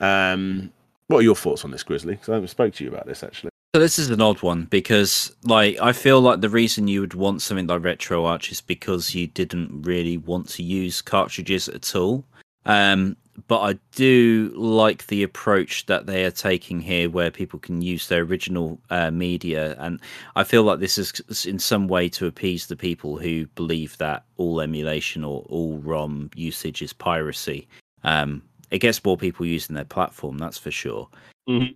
Speaker 2: Um, what are your thoughts on this, Grizzly? Because I haven't spoke to you about this actually.
Speaker 3: So this is an odd one because, like, I feel like the reason you would want something like RetroArch is because you didn't really want to use cartridges at all. Um, but I do like the approach that they are taking here, where people can use their original uh, media, and I feel like this is in some way to appease the people who believe that all emulation or all ROM usage is piracy. Um, it gets more people using their platform, that's for sure.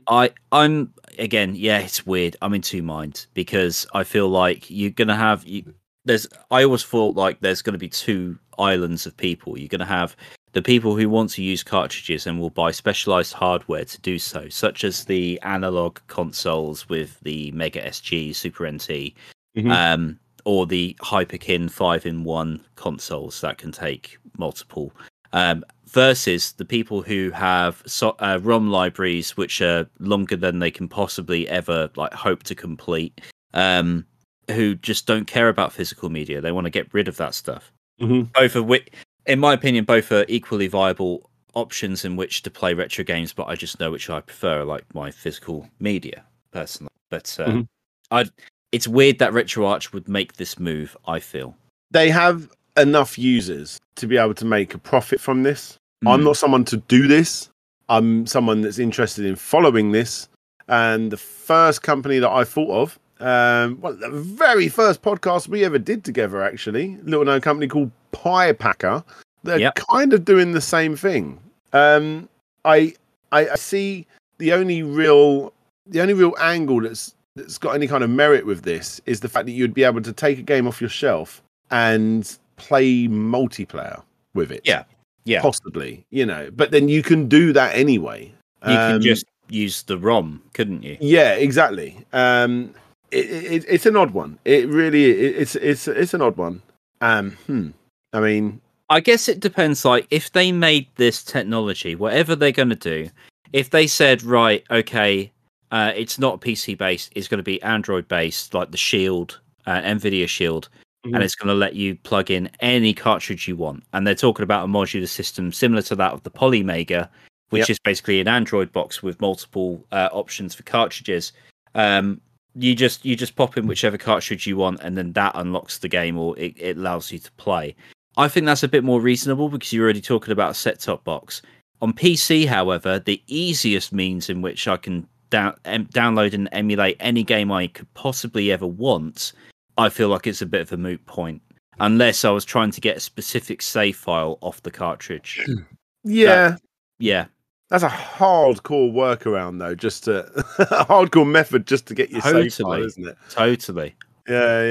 Speaker 3: I I'm again, yeah, it's weird. I'm in two minds because I feel like you're gonna have you. There's I always thought like there's gonna be two islands of people. You're gonna have the people who want to use cartridges and will buy specialized hardware to do so, such as the analog consoles with the Mega SG, Super NT,
Speaker 2: Mhm.
Speaker 3: um, or the Hyperkin five in one consoles that can take multiple um, versus the people who have so, uh, ROM libraries which are longer than they can possibly ever like hope to complete, um, who just don't care about physical media. They want to get rid of that stuff.
Speaker 2: Mhm.
Speaker 3: Both of which, in my opinion, both are equally viable options in which to play retro games. But I just know which I prefer, like my physical media personally. But uh,
Speaker 2: Mhm.
Speaker 3: I, it's weird that RetroArch would make this move. I feel.
Speaker 2: They have enough users to be able to make a profit from this. I'm
Speaker 3: Mm.
Speaker 2: not someone to do this. I'm someone that's interested in following this. And the first company that I thought of, um, well, the very first podcast we ever did together, actually, little known company called Pie Packer. They're
Speaker 3: Yep.
Speaker 2: kind of doing the same thing. Um, I, I I see the only real the only real angle that's that's got any kind of merit with this is the fact that you'd be able to take a game off your shelf and play multiplayer with it.
Speaker 3: Yeah. Yeah.
Speaker 2: Possibly, you know, but then you can do that anyway.
Speaker 3: You can
Speaker 2: Um,
Speaker 3: just use the ROM, couldn't you?
Speaker 2: yeah, exactly. Um, it, it, it's an odd one. It really it, it's it's it's an odd one. Um, hmm. I mean,
Speaker 3: I guess it depends. Like, if they made this technology, whatever they're going to do, if they said, right, okay, uh, it's not PC based, it's going to be Android based, like the Shield, uh, NVIDIA Shield,
Speaker 2: Mhm.
Speaker 3: and it's going to let you plug in any cartridge you want. And they're talking about a modular system similar to that of the Polymega, which
Speaker 2: Yep.
Speaker 3: is basically an Android box with multiple uh, options for cartridges. Um, you just you just pop in whichever cartridge you want, and then that unlocks the game, or it, it allows you to play. I think that's a bit more reasonable because you're already talking about a set-top box. On PC, however, the easiest means in which I can down, em- download and emulate any game I could possibly ever want, I feel like it's a bit of a moot point. Unless I was trying to get a specific save file off the cartridge.
Speaker 2: yeah,
Speaker 3: Yeah,
Speaker 2: that's a hardcore workaround though. Just to a hardcore method just to get your file,
Speaker 3: Totally.
Speaker 2: isn't it?
Speaker 3: totally.
Speaker 2: Yeah,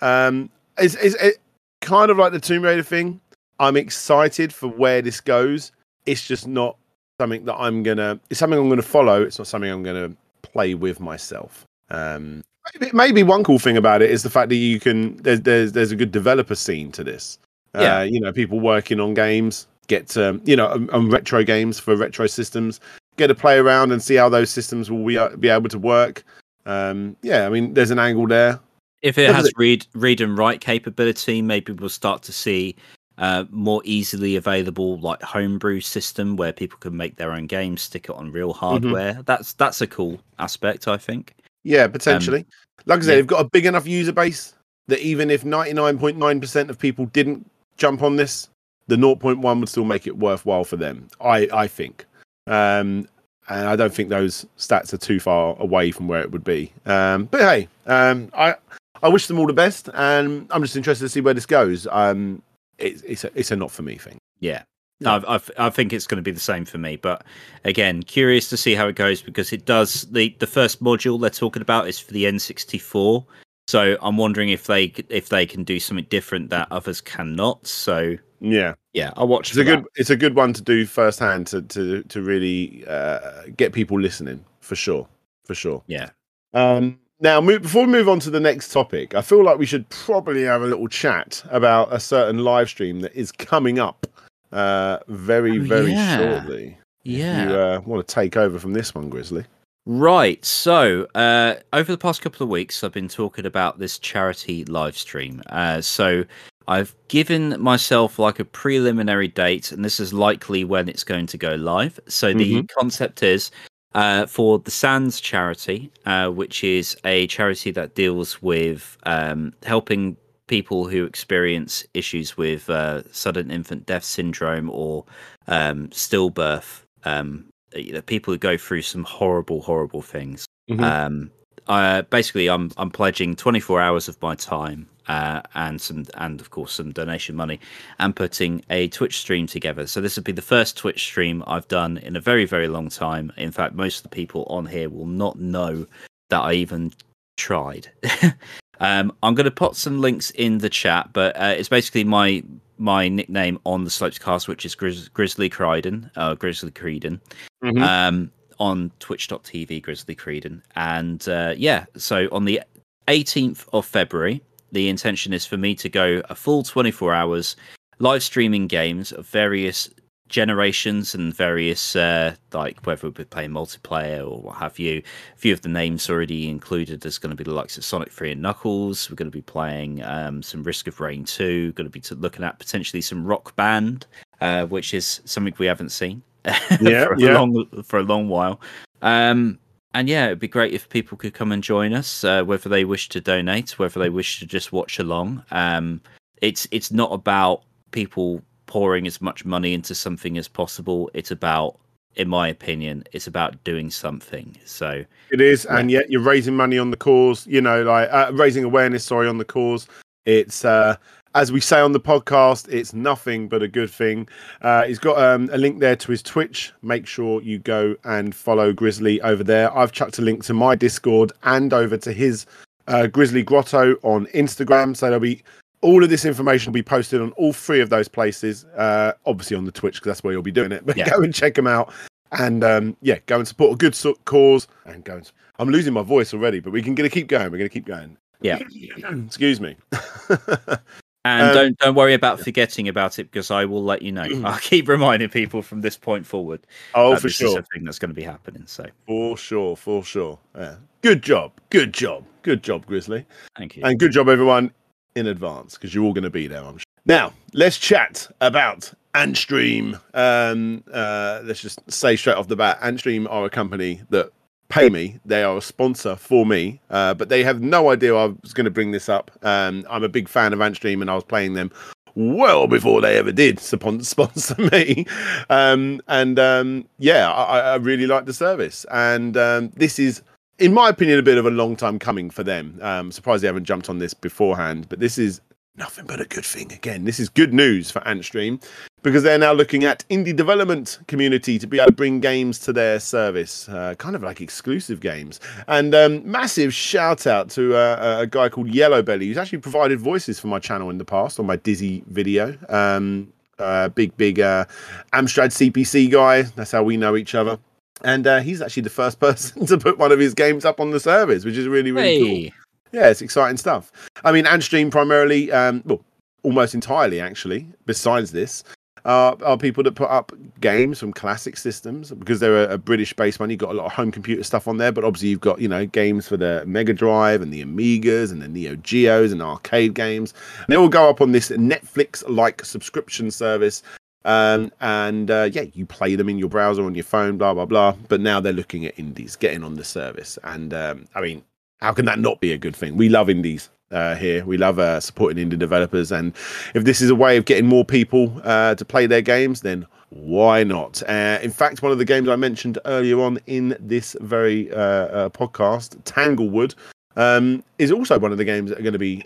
Speaker 2: yeah. Um, it's, it's it kind of like the Tomb Raider thing. I'm excited for where this goes. It's just not something that I'm gonna. It's something I'm gonna follow. It's not something I'm gonna play with myself. Um, maybe, maybe one cool thing about it is the fact that you can. There's there's there's a good developer scene to this.
Speaker 3: Yeah.
Speaker 2: Uh, you know, people working on games get um, you know on, on retro games for retro systems. Get to play around and see how those systems will be, be able to work. Um, yeah, I mean, there's an angle there.
Speaker 3: If it has
Speaker 2: it?
Speaker 3: read read and write capability, maybe we'll start to see uh, more easily available like homebrew system where people can make their own games, stick it on real
Speaker 2: Mm-hmm.
Speaker 3: hardware. That's that's a cool aspect, I think.
Speaker 2: Yeah, potentially. like I said,
Speaker 3: yeah.
Speaker 2: they've got a big enough user base that even if 99.9% of people didn't jump on this, the 0.1 would still make it worthwhile for them. I I think. Um and I don't think those stats are too far away from where it would be. Um but hey, um I I wish them all the best and I'm just interested to see where this goes. Um it's it's a, it's a not for me thing.
Speaker 3: Yeah.
Speaker 2: Yeah.
Speaker 3: I've, I've, think it's going to be the same for me, but again, curious to see how it goes because it does. the The first module they're talking about is for the N64, so I'm wondering if they if they can do something different that others cannot. So
Speaker 2: Yeah.
Speaker 3: yeah, I'll watch.
Speaker 2: It's a
Speaker 3: that.
Speaker 2: good it's a good one to do firsthand to to to really uh, get people listening for sure, for sure.
Speaker 3: Yeah.
Speaker 2: Um, now, move, before we move on to the next topic, I feel like we should probably have a little chat about a certain live stream that is coming up uh, very
Speaker 3: Oh,
Speaker 2: very
Speaker 3: yeah.
Speaker 2: shortly.
Speaker 3: Yeah.
Speaker 2: If you uh, want to take over from this one, Grizzly.
Speaker 3: Right. So, uh, over the past couple of weeks, I've been talking about this charity live stream. Uh, so, I've given myself like a preliminary date, and this is likely when it's going to go live. So, the concept is uh, for the Sands charity, uh, which is a charity that deals with um, helping people who experience issues with uh, sudden infant death syndrome or um, stillbirth. Um, you know, people who go through some horrible, horrible things.
Speaker 2: Mhm.
Speaker 3: Um, uh, basically, I'm I'm pledging 24 hours of my time uh, and some and of course some donation money and putting a Twitch stream together. So this would be the first Twitch stream I've done in a very very long time. In fact, most of the people on here will not know that I even tried. um, I'm going to put some links in the chat, but uh, it's basically my my nickname on the Slopes cast, which is Grizz- Grizzly Creedon, uh, Grizzly Creedon
Speaker 2: Mhm.
Speaker 3: um, on twitch.tv, Grizzly Creedon. And uh, yeah, so on the 18th of February, the intention is for me to go a full 24 hours live streaming games of various generations and various uh like whether we're playing multiplayer or what have you a few of the names already included there's going to be the likes of sonic 3 and knuckles we're going to be playing um some risk of rain 2 going to be t- looking at potentially some rock band uh which is something we haven't seen
Speaker 2: Yeah,
Speaker 3: for a
Speaker 2: yeah.
Speaker 3: long for a long while um and yeah it'd be great if people could come and join us uh, whether they wish to donate whether they wish to just watch along um it's it's not about people pouring as much money into something as possible it's about in my opinion it's about doing something so
Speaker 2: It is, and yet you're raising money on the cause. You know, like uh, raising awareness. Sorry, on the cause. It's uh, as we say on the podcast. It's nothing but a good thing. Uh, he's got um, a link there to his Twitch. Make sure you go and follow Grizzly over there. I've chucked a link to my Discord and over to his uh, Grizzly Grotto on Instagram. So there'll be all of this information will be posted on all three of those places. Uh, obviously on the Twitch because that's where you'll be doing it. But
Speaker 3: Yeah.
Speaker 2: go and check them out. And um, yeah, go and support a good so- cause and go. And, I'm losing my voice already, but we can gonna keep going. We're gonna keep going.
Speaker 3: Yeah.
Speaker 2: Excuse me.
Speaker 3: And
Speaker 2: Um,
Speaker 3: don't don't worry about forgetting about it because I will let you know. I'll keep reminding people from this point forward.
Speaker 2: oh, for
Speaker 3: this is
Speaker 2: sure.
Speaker 3: a thing that's going to be happening. So
Speaker 2: For sure. For sure. Yeah. Good job. Good job. Good job, Grizzly.
Speaker 3: thank you.
Speaker 2: And good job, everyone, in advance, because you're all going to be there, I'm sure. Now, let's chat about Antstream. Um, uh, let's just say straight off the bat Antstream are a company that pay me. They are a sponsor for me, uh, but they have no idea I was going to bring this up. Um, I'm a big fan of Antstream, and I was playing them well before they ever did sponsor me. Um, and um, yeah, I, I really like the service. And um, this is, in my opinion, a bit of a long time coming for them. Um, surprised they haven't jumped on this beforehand, but this is nothing but a good thing. Again, this is good news for Antstream because they're now looking at indie development community to be able to bring games to their service, uh, kind of like exclusive games. And um, massive shout out to uh, a guy called Yellow Belly, who's actually provided voices for my channel in the past on my Dizzy video. Um, uh, big, big uh, Amstrad CPC guy. That's how we know each other. And uh, he's actually the first person to put one of his games up on the service, which is really, really cool. Yeah, it's exciting stuff. I mean, Antstream primarily, um, well, almost entirely actually, besides this, uh, are people that put up games from classic systems because they're a, a British based one. You've got a lot of home computer stuff on there, but obviously you've got, you know, games for the Mega Drive and the Amigas and the Neo Geos and arcade games. And they all go up on this Netflix like subscription service. Um, and uh, yeah, you play them in your browser on your phone, blah, blah, blah. But now they're looking at indies, getting on the service. And um, I mean, how can that not be a good thing? We love indies uh, here. We love uh, supporting indie developers, and if this is a way of getting more people uh, to play their games, then why not? Uh, in fact, one of the games I mentioned earlier on in this very uh, uh, podcast, Tanglewood, um, is also one of the games that are going to be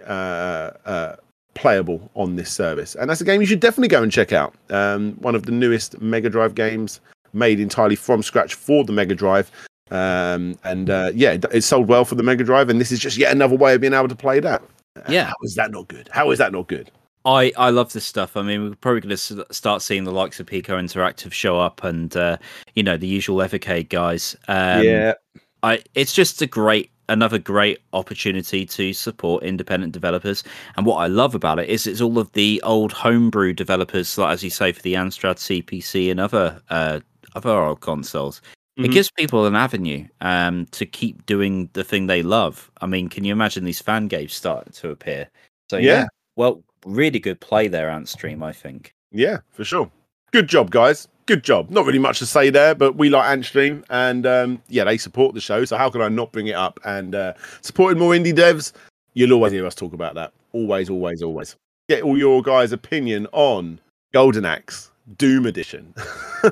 Speaker 2: playable on this service, and that's a game you should definitely go and check out. Um, one of the newest Mega Drive games made entirely from scratch for the Mega Drive. Um, and uh, yeah, it, it sold well for the Mega Drive, and this is just yet another way of being able to play that.
Speaker 3: Yeah.
Speaker 2: How is that not good? How is that not good?
Speaker 3: I I love this stuff. I mean, we're probably going to start seeing the likes of Piko Interactive show up, and uh, you know the usual Evercade guys. Um, I it's just a great another great opportunity to support independent developers. And what I love about it is it's all of the old homebrew developers, like as you say, for the Amstrad CPC and other uh, other old consoles. It
Speaker 2: Mhm.
Speaker 3: gives people an avenue um, to keep doing the thing they love. I mean, can you imagine these fan games starting to appear? So
Speaker 2: Yeah.
Speaker 3: yeah, well, really good play there, Antstream. I think.
Speaker 2: Yeah, for sure. Good job, guys. Good job. Not really much to say there, but we like Antstream, and um, yeah, they support the show. So how can I not bring it up? And uh, supporting more indie devs, you'll always hear us talk about that. Always, always, always. Get all your guys' opinion on Golden Axe Doom Edition.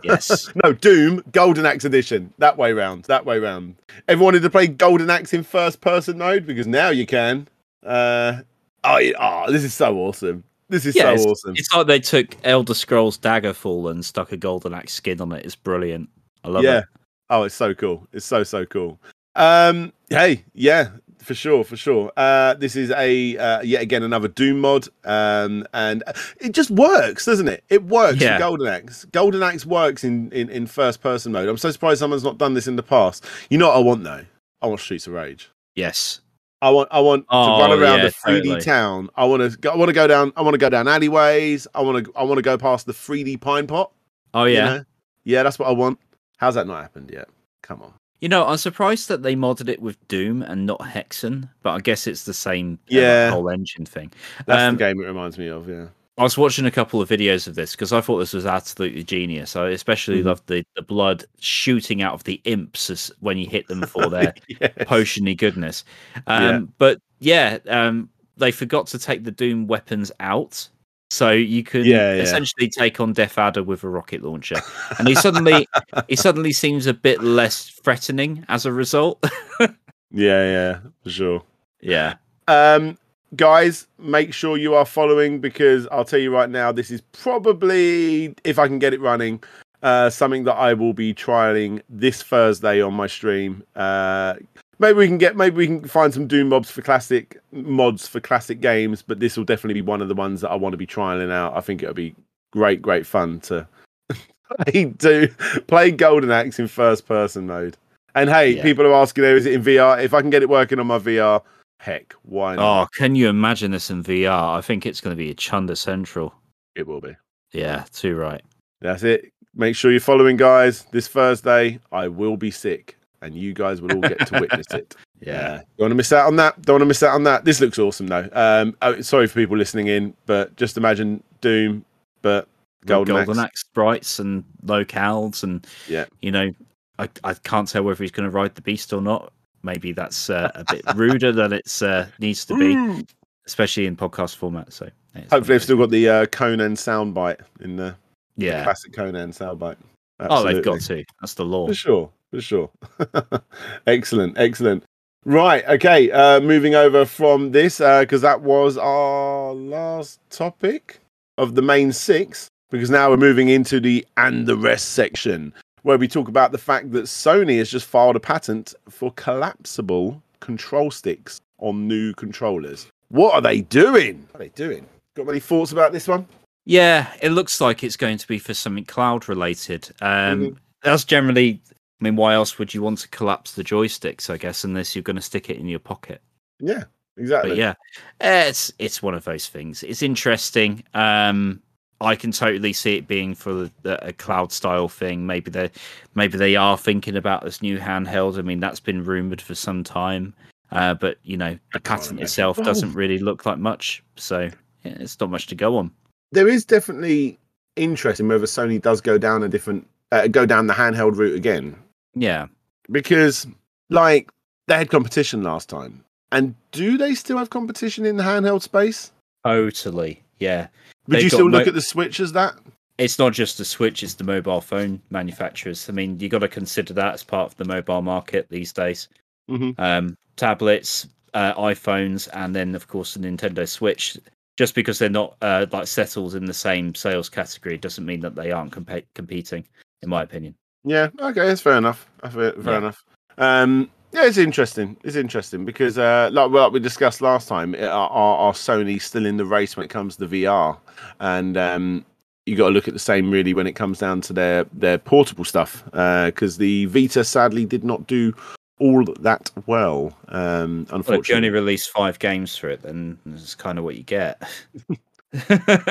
Speaker 3: Yes.
Speaker 2: no, Doom Golden Axe Edition. That way round. That way round. Ever wanted to play Golden Axe in first person mode? Because now you can. Uh, oh, oh, this is so awesome. This is
Speaker 3: Yeah,
Speaker 2: so
Speaker 3: it's,
Speaker 2: awesome.
Speaker 3: it's like they took Elder Scrolls Daggerfall and stuck a golden axe skin on it. It's brilliant. I love
Speaker 2: yeah.
Speaker 3: it.
Speaker 2: Oh, it's so cool. It's so so cool. Um, hey, yeah, for sure, for sure. Uh, this is a uh, yet again another Doom mod, um, and it just works, doesn't it? It works
Speaker 3: Yeah.
Speaker 2: in Golden Axe. Golden Axe works in, in in first person mode. I'm so surprised someone's not done this in the past. You know what I want though? I want Streets of Rage.
Speaker 3: Yes.
Speaker 2: I want I want
Speaker 3: Oh,
Speaker 2: to run around
Speaker 3: yeah,
Speaker 2: the 3D
Speaker 3: totally.
Speaker 2: town. I want to I want to go down. I want to go down alleyways. I want to I want to go past the 3D pine pot.
Speaker 3: Oh
Speaker 2: you
Speaker 3: yeah.
Speaker 2: know? yeah, that's what I want. How's that not happened yet? Come on.
Speaker 3: You know, I'm surprised that they modded it with Doom and not Hexen, but I guess it's the same uh,
Speaker 2: Yeah.
Speaker 3: whole engine thing.
Speaker 2: That's
Speaker 3: Um,
Speaker 2: the game it reminds me of. Yeah.
Speaker 3: I was watching a couple of videos of this because I thought this was absolutely genius. I especially
Speaker 2: Mhm.
Speaker 3: loved the, the blood shooting out of the imps as, when you hit them for their
Speaker 2: Yes.
Speaker 3: potiony goodness. Um,
Speaker 2: Yeah.
Speaker 3: But yeah, um, they forgot to take the Doom weapons out. So you can
Speaker 2: Yeah, yeah.
Speaker 3: essentially take on Death Adder with a rocket launcher, and he suddenly he suddenly seems a bit less threatening as a result.
Speaker 2: Yeah, yeah, for sure.
Speaker 3: yeah,
Speaker 2: Um, guys, make sure you are following because I'll tell you right now, this is probably, if I can get it running, uh, something that I will be trialing this Thursday on my stream. Uh, maybe we can get, maybe we can find some Doom mobs for classic mods for classic games, but this will definitely be one of the ones that I want to be trialing out. I think it'll be great, great fun to play do play Golden Axe in first person mode. And hey,
Speaker 3: Yeah.
Speaker 2: people are asking, "Oh, is it in VR? If I can get it working on my VR, heck, why not?
Speaker 3: Oh, can you imagine this in VR? I think it's going to be a Chunder Central.
Speaker 2: It will be.
Speaker 3: Yeah, too right.
Speaker 2: That's it. Make sure you're following, guys. This Thursday, I will be sick, and you guys will all get to witness it.
Speaker 3: Yeah.
Speaker 2: Don't want to miss out on that. Don't want to miss out on that. This looks awesome, though. Um, oh, sorry for people listening in, but just imagine Doom, but Golden,
Speaker 3: Golden,
Speaker 2: Axe.
Speaker 3: Axe. sprites and locales, and
Speaker 2: Yeah.
Speaker 3: you know, I I can't tell whether he's going to ride the beast or not. Maybe that's uh, a bit ruder than it's uh, needs to be, especially in podcast format. So yeah,
Speaker 2: Hopefully, they've still got the uh, Conan soundbite in the
Speaker 3: those- yeah.
Speaker 2: classic Conan soundbite.
Speaker 3: Oh, they've got
Speaker 2: Absolutely.
Speaker 3: to. That's the law.
Speaker 2: For sure, for sure. excellent, excellent. Right, okay. Uh, moving over from this because that was our last topic of the main six. Because now we're moving into the and the rest section, where we talk about the fact that Sony has just filed a patent for collapsible control sticks on new controllers. What are they doing? What are they doing? Got any thoughts about this one?
Speaker 3: Yeah, it looks like it's going to be for something cloud related. Um,
Speaker 2: Mhm.
Speaker 3: That's generally. I mean, why else would you want to collapse the joysticks? I guess unless you're going to stick it in your pocket.
Speaker 2: Yeah, exactly.
Speaker 3: But yeah, it's it's one of those things. It's interesting. Um, I can totally see it being for the, the, a cloud style thing. Maybe they maybe they are thinking about this new handheld. I mean, that's been rumored for some time. Uh, but you know, the patent itself doesn't really look like much. So yeah, it's not much to go on.
Speaker 2: there is definitely interest in whether Sony does go down a different uh, go down the handheld route again
Speaker 3: Yeah.
Speaker 2: because like they had competition last time and do they still have competition in the handheld space
Speaker 3: Totally. Yeah.
Speaker 2: would
Speaker 3: They've
Speaker 2: you still look
Speaker 3: mo-
Speaker 2: at the switch as that
Speaker 3: It's not just the Switch, it's the mobile phone manufacturers. I mean, you got to consider that as part of the mobile market these days.
Speaker 2: Mhm.
Speaker 3: Um, tablets, uh, iPhones, and then, of course, the Nintendo Switch. Just because they're not uh, like settled in the same sales category doesn't mean that they aren't compe- competing, in my opinion.
Speaker 2: Yeah okay that's fair enough fair, fair
Speaker 3: Yeah.
Speaker 2: enough um yeah it's interesting it's interesting because uh like, well, like we discussed last time uh, are, are, sony still in the race when it comes to the vr and um you got to look at the same really when it comes down to their their portable stuff because the Vita sadly did not do all that well. Um,
Speaker 3: Well, if you only
Speaker 2: unfortunately,
Speaker 3: release five games for it, then that's kind of what you get.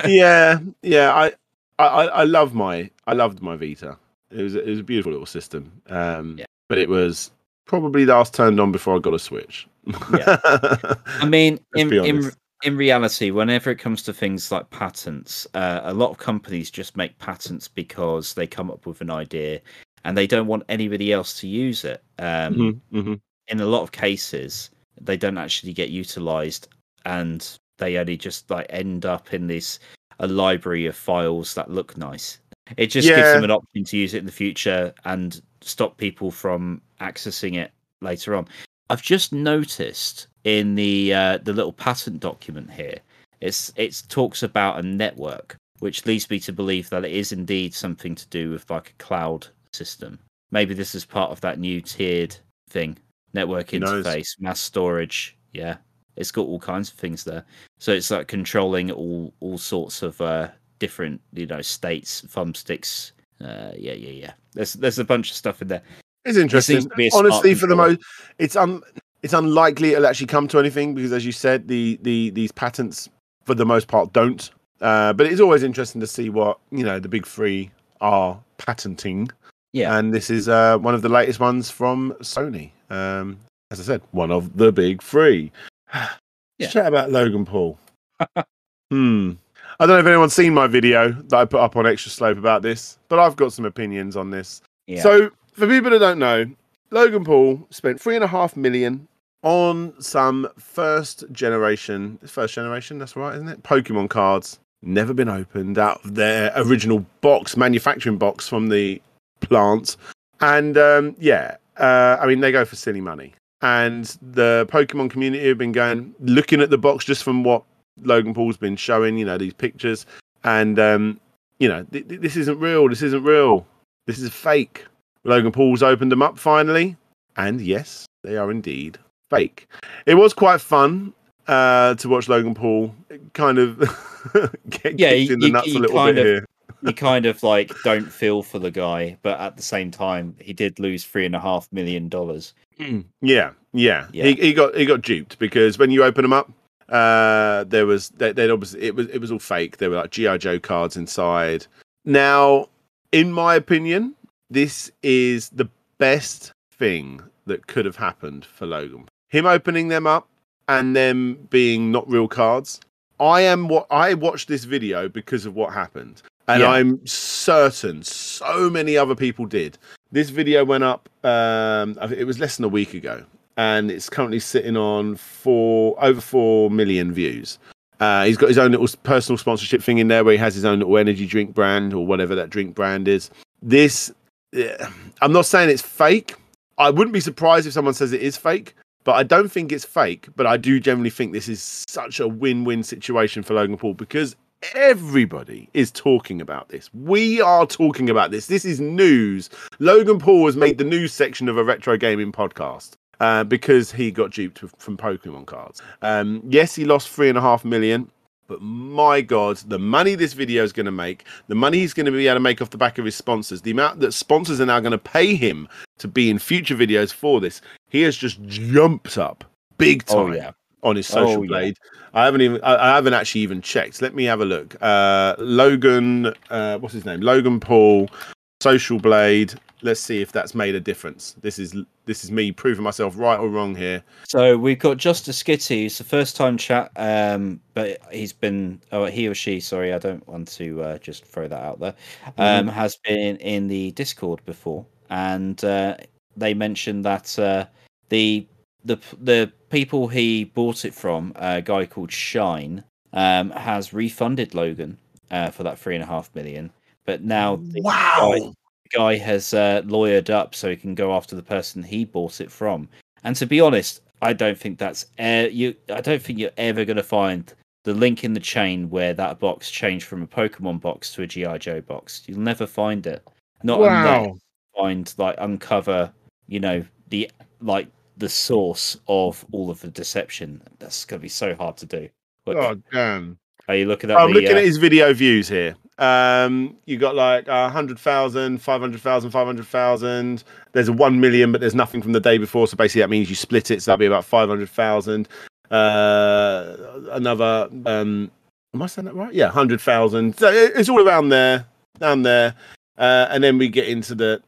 Speaker 2: yeah, yeah. I I I love my I loved my Vita. It was it was a beautiful little system. Um,
Speaker 3: Yeah.
Speaker 2: but it was probably the last turned on before I got a Switch.
Speaker 3: Yeah. I mean, in in in reality, whenever it comes to things like patents, uh, a lot of companies just make patents because they come up with an idea and they don't want anybody else to use it. Um,
Speaker 2: Mhm, mhm.
Speaker 3: In a lot of cases, they don't actually get utilized, and they only just like end up in this a library of files that look nice. It just gives them an option to use it in the future and stop people from accessing it later on. I've just noticed in the uh, the little patent document here, it's it talks about a network, which leads me to believe that it is indeed something to do with like a cloud system. Maybe this is part of that new tiered thing, network interface, mass storage. Yeah, it's got all kinds of things there. So it's like controlling all all sorts of uh, different you know states, thumbsticks. Uh, yeah, yeah, yeah. There's there's a bunch of stuff in there.
Speaker 2: It's interesting.
Speaker 3: to be a smart
Speaker 2: Honestly, for the most, it's un, it's unlikely it'll actually come to anything because, as you said, the the these patents for the most part don't. Uh, but it's always interesting to see what you know the big three are patenting.
Speaker 3: Yeah.
Speaker 2: and this is uh, one of the latest ones from Sony. Um, as I said, one of the big three.
Speaker 3: Yeah.
Speaker 2: Let's chat about Logan Paul. hmm. I don't know if anyone's seen my video that I put up on Extra Slope about this, but I've got some opinions on this.
Speaker 3: Yeah.
Speaker 2: So, for people that don't know, Logan Paul spent three and a half million on some first generation, first generation, that's right, isn't it? Pokemon cards, never been opened out of their original box, manufacturing box from the plant. And um, yeah, uh, I mean, they go for silly money. And the Pokemon community have been going, looking at the box just from what Logan Paul's been showing, you know, these pictures. And, um, you know, th- th- this isn't real. This isn't real. This is fake. Logan Paul's opened them up finally, and yes, they are indeed fake. It was quite fun uh, to watch Logan Paul kind of get
Speaker 3: Yeah,
Speaker 2: kicked
Speaker 3: you-
Speaker 2: in the
Speaker 3: you-
Speaker 2: nuts
Speaker 3: you
Speaker 2: a little
Speaker 3: kind
Speaker 2: bit
Speaker 3: of-
Speaker 2: here.
Speaker 3: you kind of like don't feel for the guy, but at the same time, he did lose three and a half million dollars.
Speaker 2: yeah, yeah,
Speaker 3: Yeah.
Speaker 2: He, he got he got duped because when you open them up, uh, there was they, they'd obviously it was it was all fake. There were like GI Joe cards inside. Now, in my opinion, this is the best thing that could have happened for Logan. Him opening them up and them being not real cards. I am what I watched this video because of what happened. And
Speaker 3: Yeah.
Speaker 2: I'm certain so many other people did. This video went up um I think it was less than a week ago and it's currently sitting on four over 4 million views. Uh, he's got his own little personal sponsorship thing in there where he has his own little energy drink brand or whatever that drink brand is. This, I'm not saying it's fake. I wouldn't be surprised if someone says it is fake, but I don't think it's fake. But I do generally think this is such a win win situation for Logan Paul because everybody is talking about this. We are talking about this. This is news. Logan Paul has made the news section of a retro gaming podcast uh, because he got duped from Pokemon cards. Um, yes, he lost three and a half million, but my God, the money this video is going to make, the money he's going to be able to make off the back of his sponsors, the amount that sponsors are now going to pay him to be in future videos for this, he has just jumped up big time
Speaker 3: Oh yeah,
Speaker 2: on his social
Speaker 3: Oh, yeah.
Speaker 2: blade. I haven't even I, I haven't actually even checked. Let me have a look. Uh Logan uh what's his name? Logan Paul social blade. Let's see if that's made a difference. This is this is me proving myself right or wrong here.
Speaker 3: So we've got Justice Skitty. It's the first time chat, um, but he's been, oh, he or she, sorry, I don't want to uh, just throw that out there, um, has been in the Discord before, and uh, they mentioned that uh, the the the people he bought it from, a guy called Shine, um, has refunded Logan uh, for that three and a half million, but now wow, guy, the guy has uh, lawyered up so he can go after the person he bought it from. And to be honest, I don't think that's uh, you. I don't think you're ever going to find the link in the chain where that box changed from a Pokemon box to a GI Joe box. You'll never find it. Not unless find like uncover, you know, the like the source of all of the deception. That's going to be so hard to do. Look,
Speaker 2: God damn.
Speaker 3: are you looking at?
Speaker 2: I'm
Speaker 3: the,
Speaker 2: looking
Speaker 3: uh,
Speaker 2: at his video views here. Um, you got like uh, 100,000, 500,000, 500,000. There's a 1 million, but there's nothing from the day before. So basically, that means you split it. So that'll be about 500,000. Uh, another, um, am I saying that right? Yeah, 100,000. So it's all around there, down there. Uh, and then we get into the,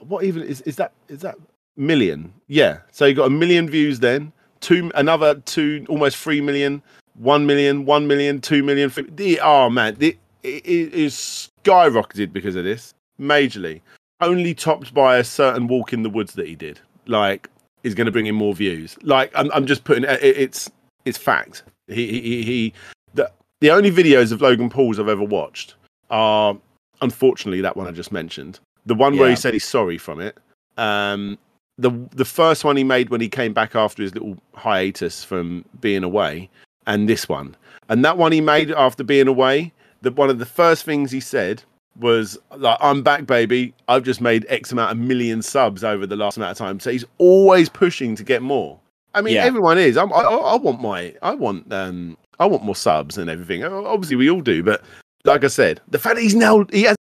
Speaker 2: what even is, is that, is that million? Yeah. So you got a million views then, two, another two, almost 3 million. 1 million, 1 million, 2 million. oh man, the, is skyrocketed because of this, majorly. Only topped by a certain walk in the woods that he did. Like, is going to bring in more views. Like, I'm, I'm just putting it, it's it's fact. He he he. he the, the only videos of Logan Paul's I've ever watched are, unfortunately, that one I just mentioned. The one where he said he's sorry from it. Um, the the first one he made when he came back after his little hiatus from being away, and this one, and that one he made after being away. That one of the first things he said was like, "I'm back, baby. I've just made X amount of million subs over the last amount of time." So he's always pushing to get more. I mean,
Speaker 3: Yeah.
Speaker 2: everyone is. I'm, I, I I want my, I want, um, I want more subs and everything. Obviously, we all do. But like I said, the fact that he's now he hasn't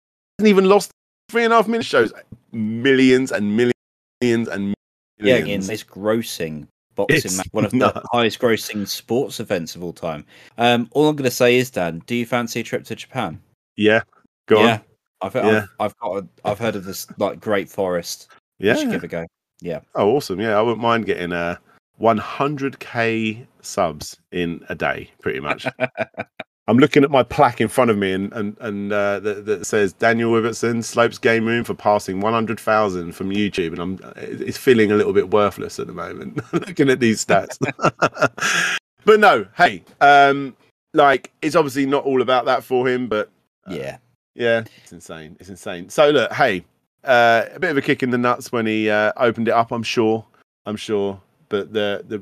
Speaker 2: even lost three and a half minutes shows millions and millions and millions.
Speaker 3: yeah, again, it's grossing boxing match, one of the highest grossing sports events of all time. Um, all I'm going to say is, Dan, do you fancy a trip to Japan?
Speaker 2: yeah, go
Speaker 3: yeah,
Speaker 2: on.
Speaker 3: I've,
Speaker 2: Yeah.
Speaker 3: I've I've got a, I've heard of this like Great Forest.
Speaker 2: Yeah.
Speaker 3: You should give it a go. Yeah,
Speaker 2: Oh, awesome. Yeah, I wouldn't mind getting uh, 100k subs in a day, pretty much. I'm looking at my plaque in front of me and, and, and uh, that, that says Daniel Ibbotson, Slopes Game Room for passing 100,000 from YouTube. And I'm it's feeling a little bit worthless at the moment, looking at these stats. but no, hey, um, like it's obviously not all about that for him, but
Speaker 3: yeah,
Speaker 2: yeah, it's insane. It's insane. So look, hey, uh, a bit of a kick in the nuts when he uh, opened it up. I'm sure. I'm sure. But the the,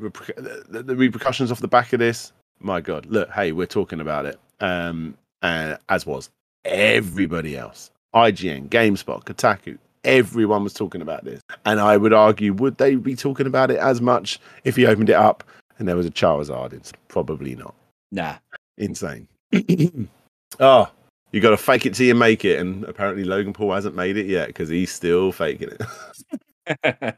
Speaker 2: the the repercussions off the back of this, my God! Look, hey, we're talking about it. Um, and as was everybody else, IGN, GameSpot, Kotaku, everyone was talking about this. And I would argue, would they be talking about it as much if he opened it up and there was a Charizard? It's probably not
Speaker 3: nah.
Speaker 2: insane. oh, You got to fake it till you make it, and apparently Logan Paul hasn't made it yet because he's still faking it.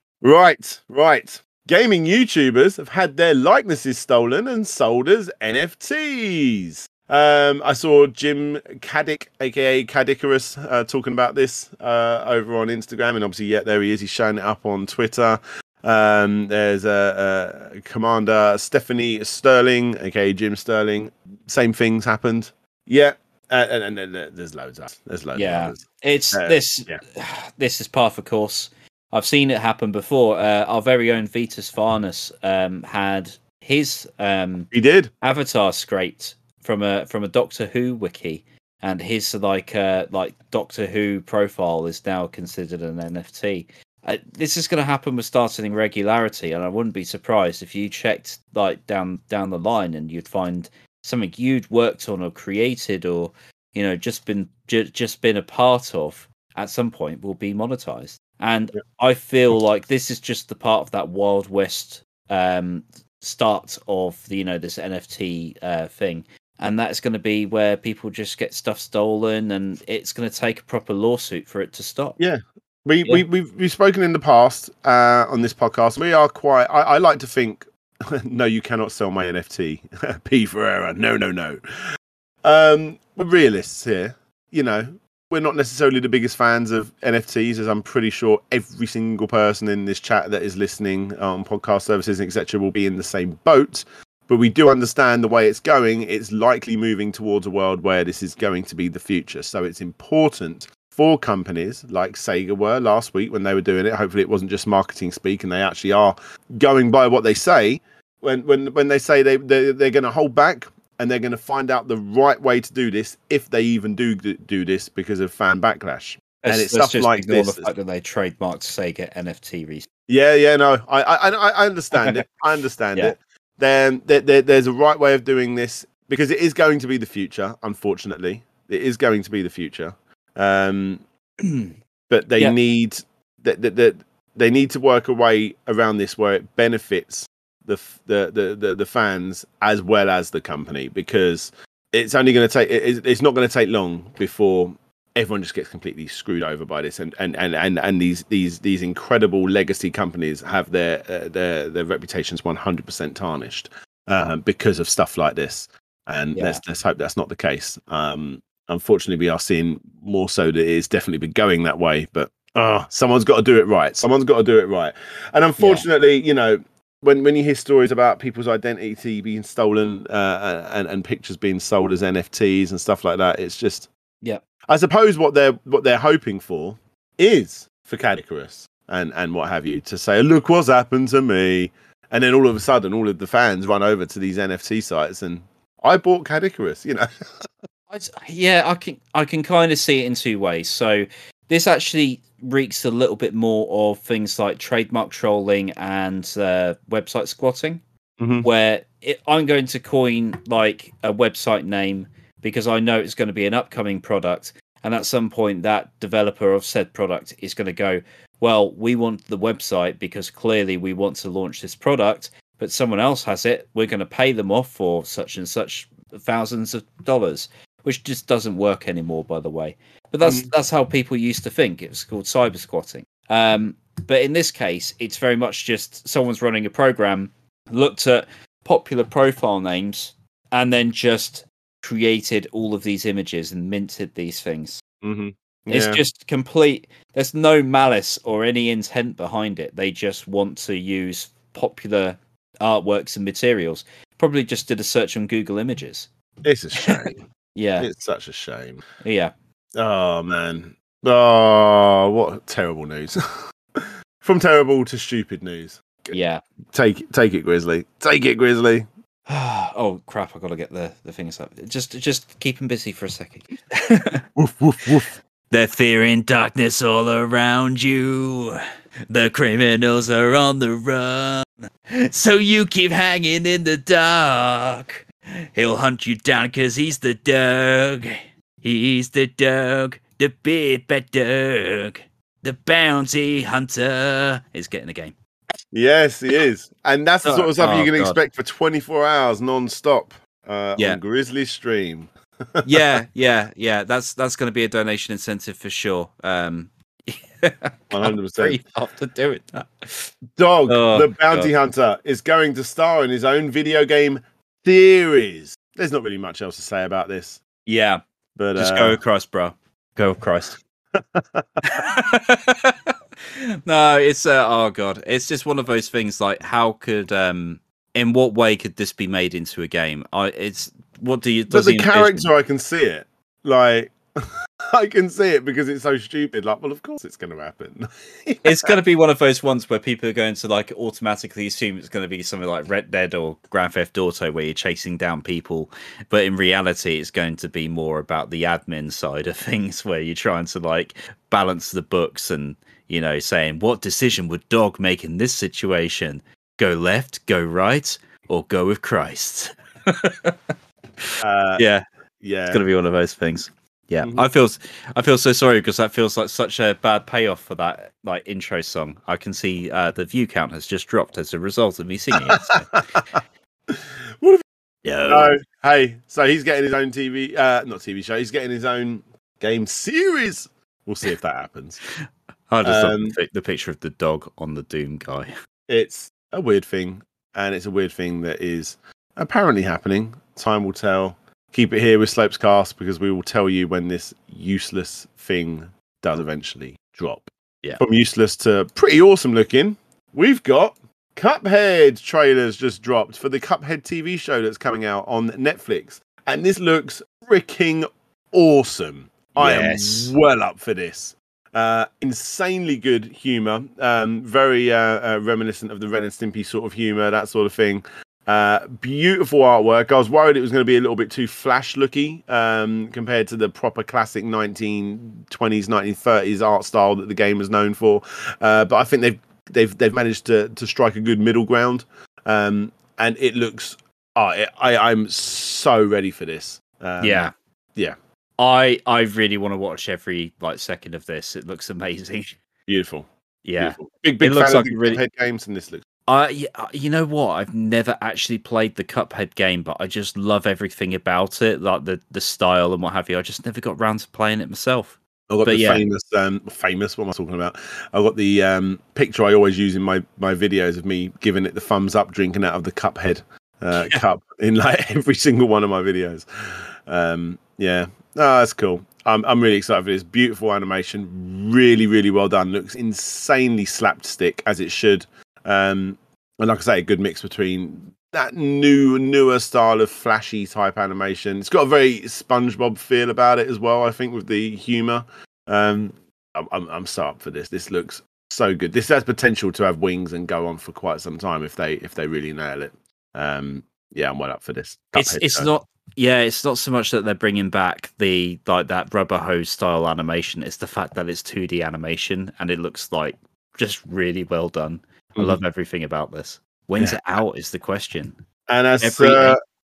Speaker 2: right, right. Gaming YouTubers have had their likenesses stolen and sold as NFTs. Um, I saw Jim Caddick, aka Caddicarus, uh, talking about this uh, over on Instagram, and obviously, yeah, there he is. He's showing it up on Twitter. Um, there's a, a Commander Stephanie Sterling, aka Jim Sterling. Same things happened. Yeah, uh, and, and, and there's loads of there's loads.
Speaker 3: Yeah. It's
Speaker 2: Uh,
Speaker 3: this.
Speaker 2: yeah.
Speaker 3: This is par for course. I've seen it happen before. Uh, our very own Vitus Farnus um, had his um,
Speaker 2: He did.
Speaker 3: avatar scraped from a from a Doctor Who wiki, and his like uh, like Doctor Who profile is now considered an NFT. Uh, this is going to happen with startling regularity, and I wouldn't be surprised if you checked like down down the line and you'd find something you'd worked on or created or you know just been ju- just been a part of at some point will be monetized. And
Speaker 2: Yeah.
Speaker 3: I feel like this is just the part of that Wild West um, start of the you know this NFT uh, thing, and that's going to be where people just get stuff stolen, and it's going to take a proper lawsuit for it to stop.
Speaker 2: Yeah. We,
Speaker 3: Yeah.
Speaker 2: we we've we've spoken in the past uh, on this podcast. We are quite. I, I like to think. no, you cannot sell my NFT. P for error. No, no, no. Um, we're realists here. You know, we're not necessarily the biggest fans of NFTs, as I'm pretty sure every single person in this chat that is listening on podcast services, etc., will be in the same boat. But we do understand the way it's going. It's likely moving towards a world where this is going to be the future. So it's important for companies like Sega were last week when they were doing it. Hopefully, it wasn't just marketing speak, and they actually are going by what they say. When when when they say they they're, they're going to hold back and they're going to find out the right way to do this, if they even do do this because of fan backlash. And
Speaker 3: Let's-
Speaker 2: it's
Speaker 3: let's
Speaker 2: stuff
Speaker 3: just
Speaker 2: like this
Speaker 3: the fact that they trademarked Sega NFT recently.
Speaker 2: Yeah, yeah, no, I, I, I understand it. I understand
Speaker 3: Yeah.
Speaker 2: it. Then there, there, there's a right way of doing this because it is going to be the future. Unfortunately, it is going to be the future. Um, but they
Speaker 3: Yeah.
Speaker 2: need that that that they need to work a way around this where it benefits the the the the, the fans as well as the company because it's only going to take it, it's- not going to take long before everyone just gets completely screwed over by this. And and and and, and these these these incredible legacy companies have their uh, their their reputations 100% tarnished uh, because of stuff like this. And
Speaker 3: Yeah.
Speaker 2: let's let's hope that's not the case. Um unfortunately we are seeing more so that it's definitely been going that way but oh someone's got to do it right. Someone's got to do it right. And unfortunately you know when when you hear stories about people's identity being stolen uh, and and pictures being sold as NFTs and stuff like that it's just
Speaker 3: Yeah.
Speaker 2: I suppose what they're what they're hoping for is for Caddicarus and and what have you to say look what's happened to me and then all of a sudden all of the fans run over to these NFT sites and I bought Caddicarus you know
Speaker 3: I yeah, I can I can kind of see it in two ways. So this actually reeks a little bit more of things like trademark trolling and uh, website squatting,
Speaker 2: Mhm.
Speaker 3: where it, I'm going to coin like a website name because I know it's going to be an upcoming product, and at some point that developer of said product is going to go, well, we want the website because clearly we want to launch this product, but someone else has it. We're going to pay them off for such and such thousands of dollars which just doesn't work anymore, by the way. But that's
Speaker 2: Mm.
Speaker 3: that's how people used to think. It was called cyber squatting. Um, but in this case, it's very much just someone's running a program, looked at popular profile names, and then just created all of these images and minted these things.
Speaker 2: mm-hmm.
Speaker 3: It's just complete. There's no malice or any intent behind it. They just want to use popular artworks and materials. Probably just did a search on Google Images.
Speaker 2: it's a shame
Speaker 3: Yeah,
Speaker 2: it's such a shame
Speaker 3: yeah.
Speaker 2: Oh man. Oh, what terrible news. From terrible to stupid news.
Speaker 3: Yeah.
Speaker 2: Take take it, Grizzly. Take it, Grizzly.
Speaker 3: oh crap! I gotta get the the things up. Just just keep him busy for a second.
Speaker 2: Woof woof woof.
Speaker 3: They're fearing darkness all around you. The criminals are on the run. So you keep hanging in the dark. He'll hunt you down cause he's the dog. He's the dog. The big bad dog. The bounty hunter is getting the game.
Speaker 2: Yes, he is. And that's the sort of stuff
Speaker 3: Oh,
Speaker 2: you can
Speaker 3: God.
Speaker 2: expect for 24 hours non-stop uh,
Speaker 3: Yeah.
Speaker 2: on Grizzly Stream.
Speaker 3: yeah, yeah, yeah. That's that's going to be a donation incentive for sure. Um,
Speaker 2: 100%.
Speaker 3: Free after doing that.
Speaker 2: Dog,
Speaker 3: Oh,
Speaker 2: the bounty hunter, is going to star in his own video game series. There's not really much else to say about this,
Speaker 3: Yeah,
Speaker 2: but
Speaker 3: just
Speaker 2: uh,
Speaker 3: go with Christ, bro. Go with Christ. no, it's uh, oh god, it's just one of those things. Like, how could um, in what way could this be made into a game? I it's what do you?
Speaker 2: but the
Speaker 3: he envision-
Speaker 2: character, I can see it. Like, I can see it because it's so stupid. Like, well, of course it's going to happen.
Speaker 3: it's going to be one of those ones where people are going to like automatically assume it's going to be something like Red Dead or Grand Theft Auto, where you're chasing down people, but in reality, it's going to be more about the admin side of things, where you're trying to like balance the books and you know saying what decision would Dog make in this situation? Go left, go right, or go with Christ?
Speaker 2: uh,
Speaker 3: yeah,
Speaker 2: yeah.
Speaker 3: it's going to be one of those things. Yeah,
Speaker 2: Mhm.
Speaker 3: I feel I feel so sorry because that feels like such a bad payoff for that like intro song. I can see uh, the view count has just dropped as a result of me singing it. so-
Speaker 2: What if-
Speaker 3: No.
Speaker 2: No, hey, so he's getting his own TV, uh, not TV show. He's getting his own game series. We'll see if that happens.
Speaker 3: I just
Speaker 2: um,
Speaker 3: the, the picture of the dog on the Doom guy.
Speaker 2: It's a weird thing, and it's a weird thing that is apparently happening. Time will tell. Keep it here with Slopes Cast because we will tell you when this useless thing does eventually drop.
Speaker 3: Yeah.
Speaker 2: From useless to pretty awesome looking, we've got Cuphead trailers just dropped for the Cuphead TV show that's coming out on Netflix. And this looks freaking awesome. I am well up for this. Uh, insanely good humor, um, very uh, uh, reminiscent of the Ren and Stimpy sort of humor, that sort of thing. Uh, beautiful artwork. I was worried it was going to be a little bit too flash looky um, compared to the proper classic 1920s, 1930s art style that the game was known for. Uh, but I think they've they've they've managed to to strike a good middle ground, um, and it looks. Oh, it, I I'm so ready for this. Um,
Speaker 3: yeah.
Speaker 2: yeah.
Speaker 3: I I really want to watch every like second of this. It looks amazing.
Speaker 2: beautiful.
Speaker 3: Yeah.
Speaker 2: beautiful. big big
Speaker 3: It looks
Speaker 2: fan
Speaker 3: like
Speaker 2: of
Speaker 3: a
Speaker 2: the
Speaker 3: really-
Speaker 2: games, and this looks
Speaker 3: Uh, yeah, uh, you know what? I've never actually played the Cuphead game, but I just love everything about it, like the the style and what have you. I just never got round to playing it myself.
Speaker 2: I got
Speaker 3: But
Speaker 2: the
Speaker 3: yeah.
Speaker 2: famous, um, famous. What am I talking about? I got the um, picture I always use in my my videos of me giving it the thumbs up, drinking out of the Cuphead uh, cup in like every single one of my videos. Um, yeah, no, that's cool. I'm I'm really excited for this. Beautiful animation, really really well done. Looks insanely slapstick as it should. Um, and like I say, a good mix between that new newer style of flashy type animation. It's got a very SpongeBob feel about it as well. I think with the humor. Um, I'm I'm, I'm so up for this. This looks so good. This has potential to have wings and go on for quite some time if they if they really nail it. Um, yeah, I'm well up for this.
Speaker 3: It's
Speaker 2: Cuphead
Speaker 3: it's
Speaker 2: show.
Speaker 3: not yeah, it's not so much that they're bringing back the like that rubber hose style animation. It's the fact that it's 2D animation and it looks like just really well done. I love everything about this. When's
Speaker 2: Yeah.
Speaker 3: it out is the question.
Speaker 2: And as
Speaker 3: Every
Speaker 2: uh,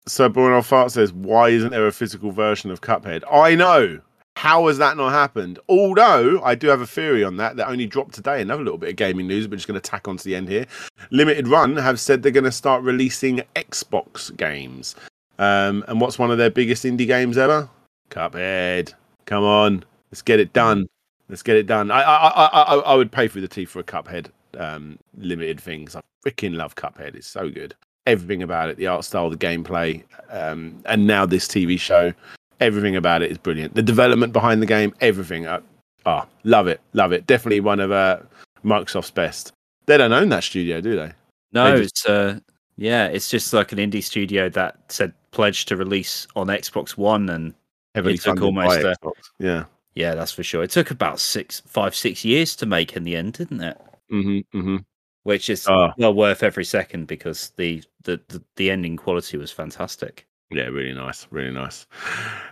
Speaker 2: Sir Bruno Fart says, why isn't there a physical version of Cuphead? I know. How has that not happened? Although I do have a theory on that that only dropped today. Another little bit of gaming news, but just going to tack on to the end here. Limited Run have said they're going to start releasing Xbox games. Um, and what's one of their biggest indie games ever? Cuphead. Come on, let's get it done. Let's get it done. I I I I, I would pay through the teeth for a Cuphead um, limited things. I freaking love Cuphead. It's so good. Everything about it, the art style, the gameplay, um, and now this TV show. Everything about it is brilliant. The development behind the game, everything. Uh, ah, love it, love it. Definitely one of uh, Microsoft's best. They don't own that studio, do they?
Speaker 3: No,
Speaker 2: They
Speaker 3: it's uh yeah, it's just like an indie studio that said pledged to release on Xbox One and
Speaker 2: Heavily
Speaker 3: It took almost, uh.
Speaker 2: Yeah.
Speaker 3: yeah, that's for sure. It took about six five, six years to make in the end, didn't it?
Speaker 2: Mm-hmm, mm-hmm.
Speaker 3: Which is
Speaker 2: Oh,
Speaker 3: well worth every second because the, the the the ending quality was fantastic.
Speaker 2: Yeah, really nice, really nice.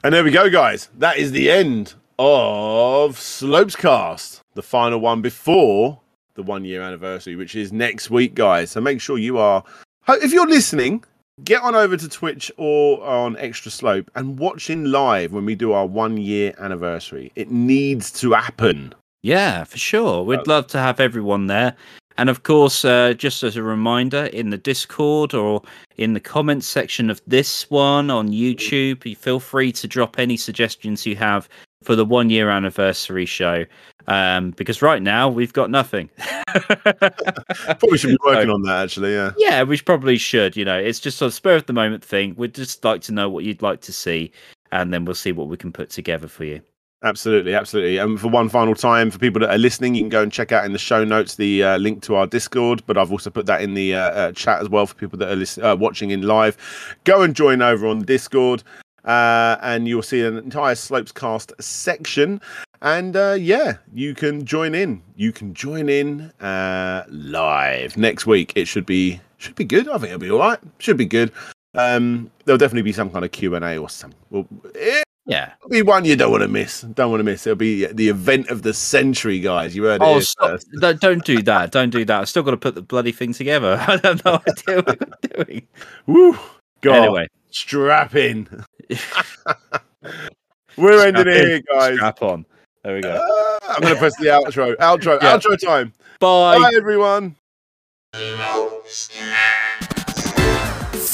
Speaker 2: And there we go, guys. That is the end of Slopes Cast, the final one before the one year anniversary, which is next week, guys. So make sure you are, if you're listening, get on over to Twitch or on Extra Slope and watch in live when we do our one year anniversary. It needs to happen.
Speaker 3: Yeah, for sure. We'd
Speaker 2: Uh,
Speaker 3: love to have everyone there. And of course, uh, just as a reminder, in the Discord or in the comments section of this one on YouTube, you feel free to drop any suggestions you have for the one year anniversary show. Um, because right now we've got nothing.
Speaker 2: Probably should be working so, on that actually. Yeah.
Speaker 3: Yeah, we probably should. You know, it's just a spur of the moment thing. We'd just like to know what you'd like to see, and then we'll see what we can put together for you.
Speaker 2: Absolutely, absolutely. And for one final time, for people that are listening, you can go and check out in the show notes the uh, link to our Discord. But I've also put that in the uh, uh, chat as well for people that are listen- uh, watching in live. Go and join over on Discord, uh, and you'll see an entire Slopes Cast section. And uh, yeah, you can join in. You can join in live next week. It should be should be good. I think it'll be all right. Should be good. Um, there'll definitely be some kind of Q and A or something. Well, it,
Speaker 3: yeah,
Speaker 2: It'll be one you don't want to miss. Don't want to miss. It'll be the event of the century, guys. You heard
Speaker 3: oh,
Speaker 2: it.
Speaker 3: Stop. Don't do that. Don't do that. I've still got to put the bloody thing together. I have no idea what I'm doing.
Speaker 2: Woo! God.
Speaker 3: Anyway,
Speaker 2: strap in. We're strap ending in, here, guys.
Speaker 3: Strap on. There we go.
Speaker 2: Uh, I'm going to press the outro. Outro. Yeah. Outro time.
Speaker 3: Bye.
Speaker 2: Bye, everyone.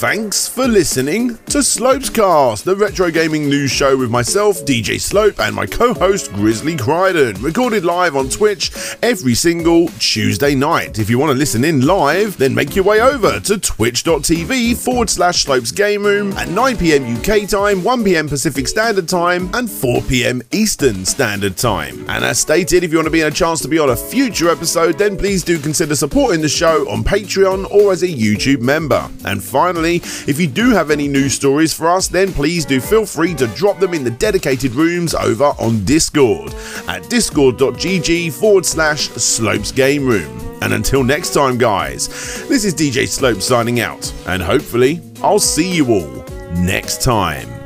Speaker 2: Thanks for listening to Slopescast, the retro gaming news show with myself, DJ Slope, and my co host, Grizzly Crichton, recorded live on Twitch every single Tuesday night. If you want to listen in live, then make your way over to twitch.tv forward slash Slopes Game Room at 9 pm UK time, 1 pm Pacific Standard Time, and 4 pm Eastern Standard Time. And as stated, if you want to be in a chance to be on a future episode, then please do consider supporting the show on Patreon or as a YouTube member. And finally, if you do have any news stories for us, then please do feel free to drop them in the dedicated rooms over on Discord at discord.gg forward slash slopes game room. And until next time, guys, this is DJ Slope signing out, and hopefully, I'll see you all next time.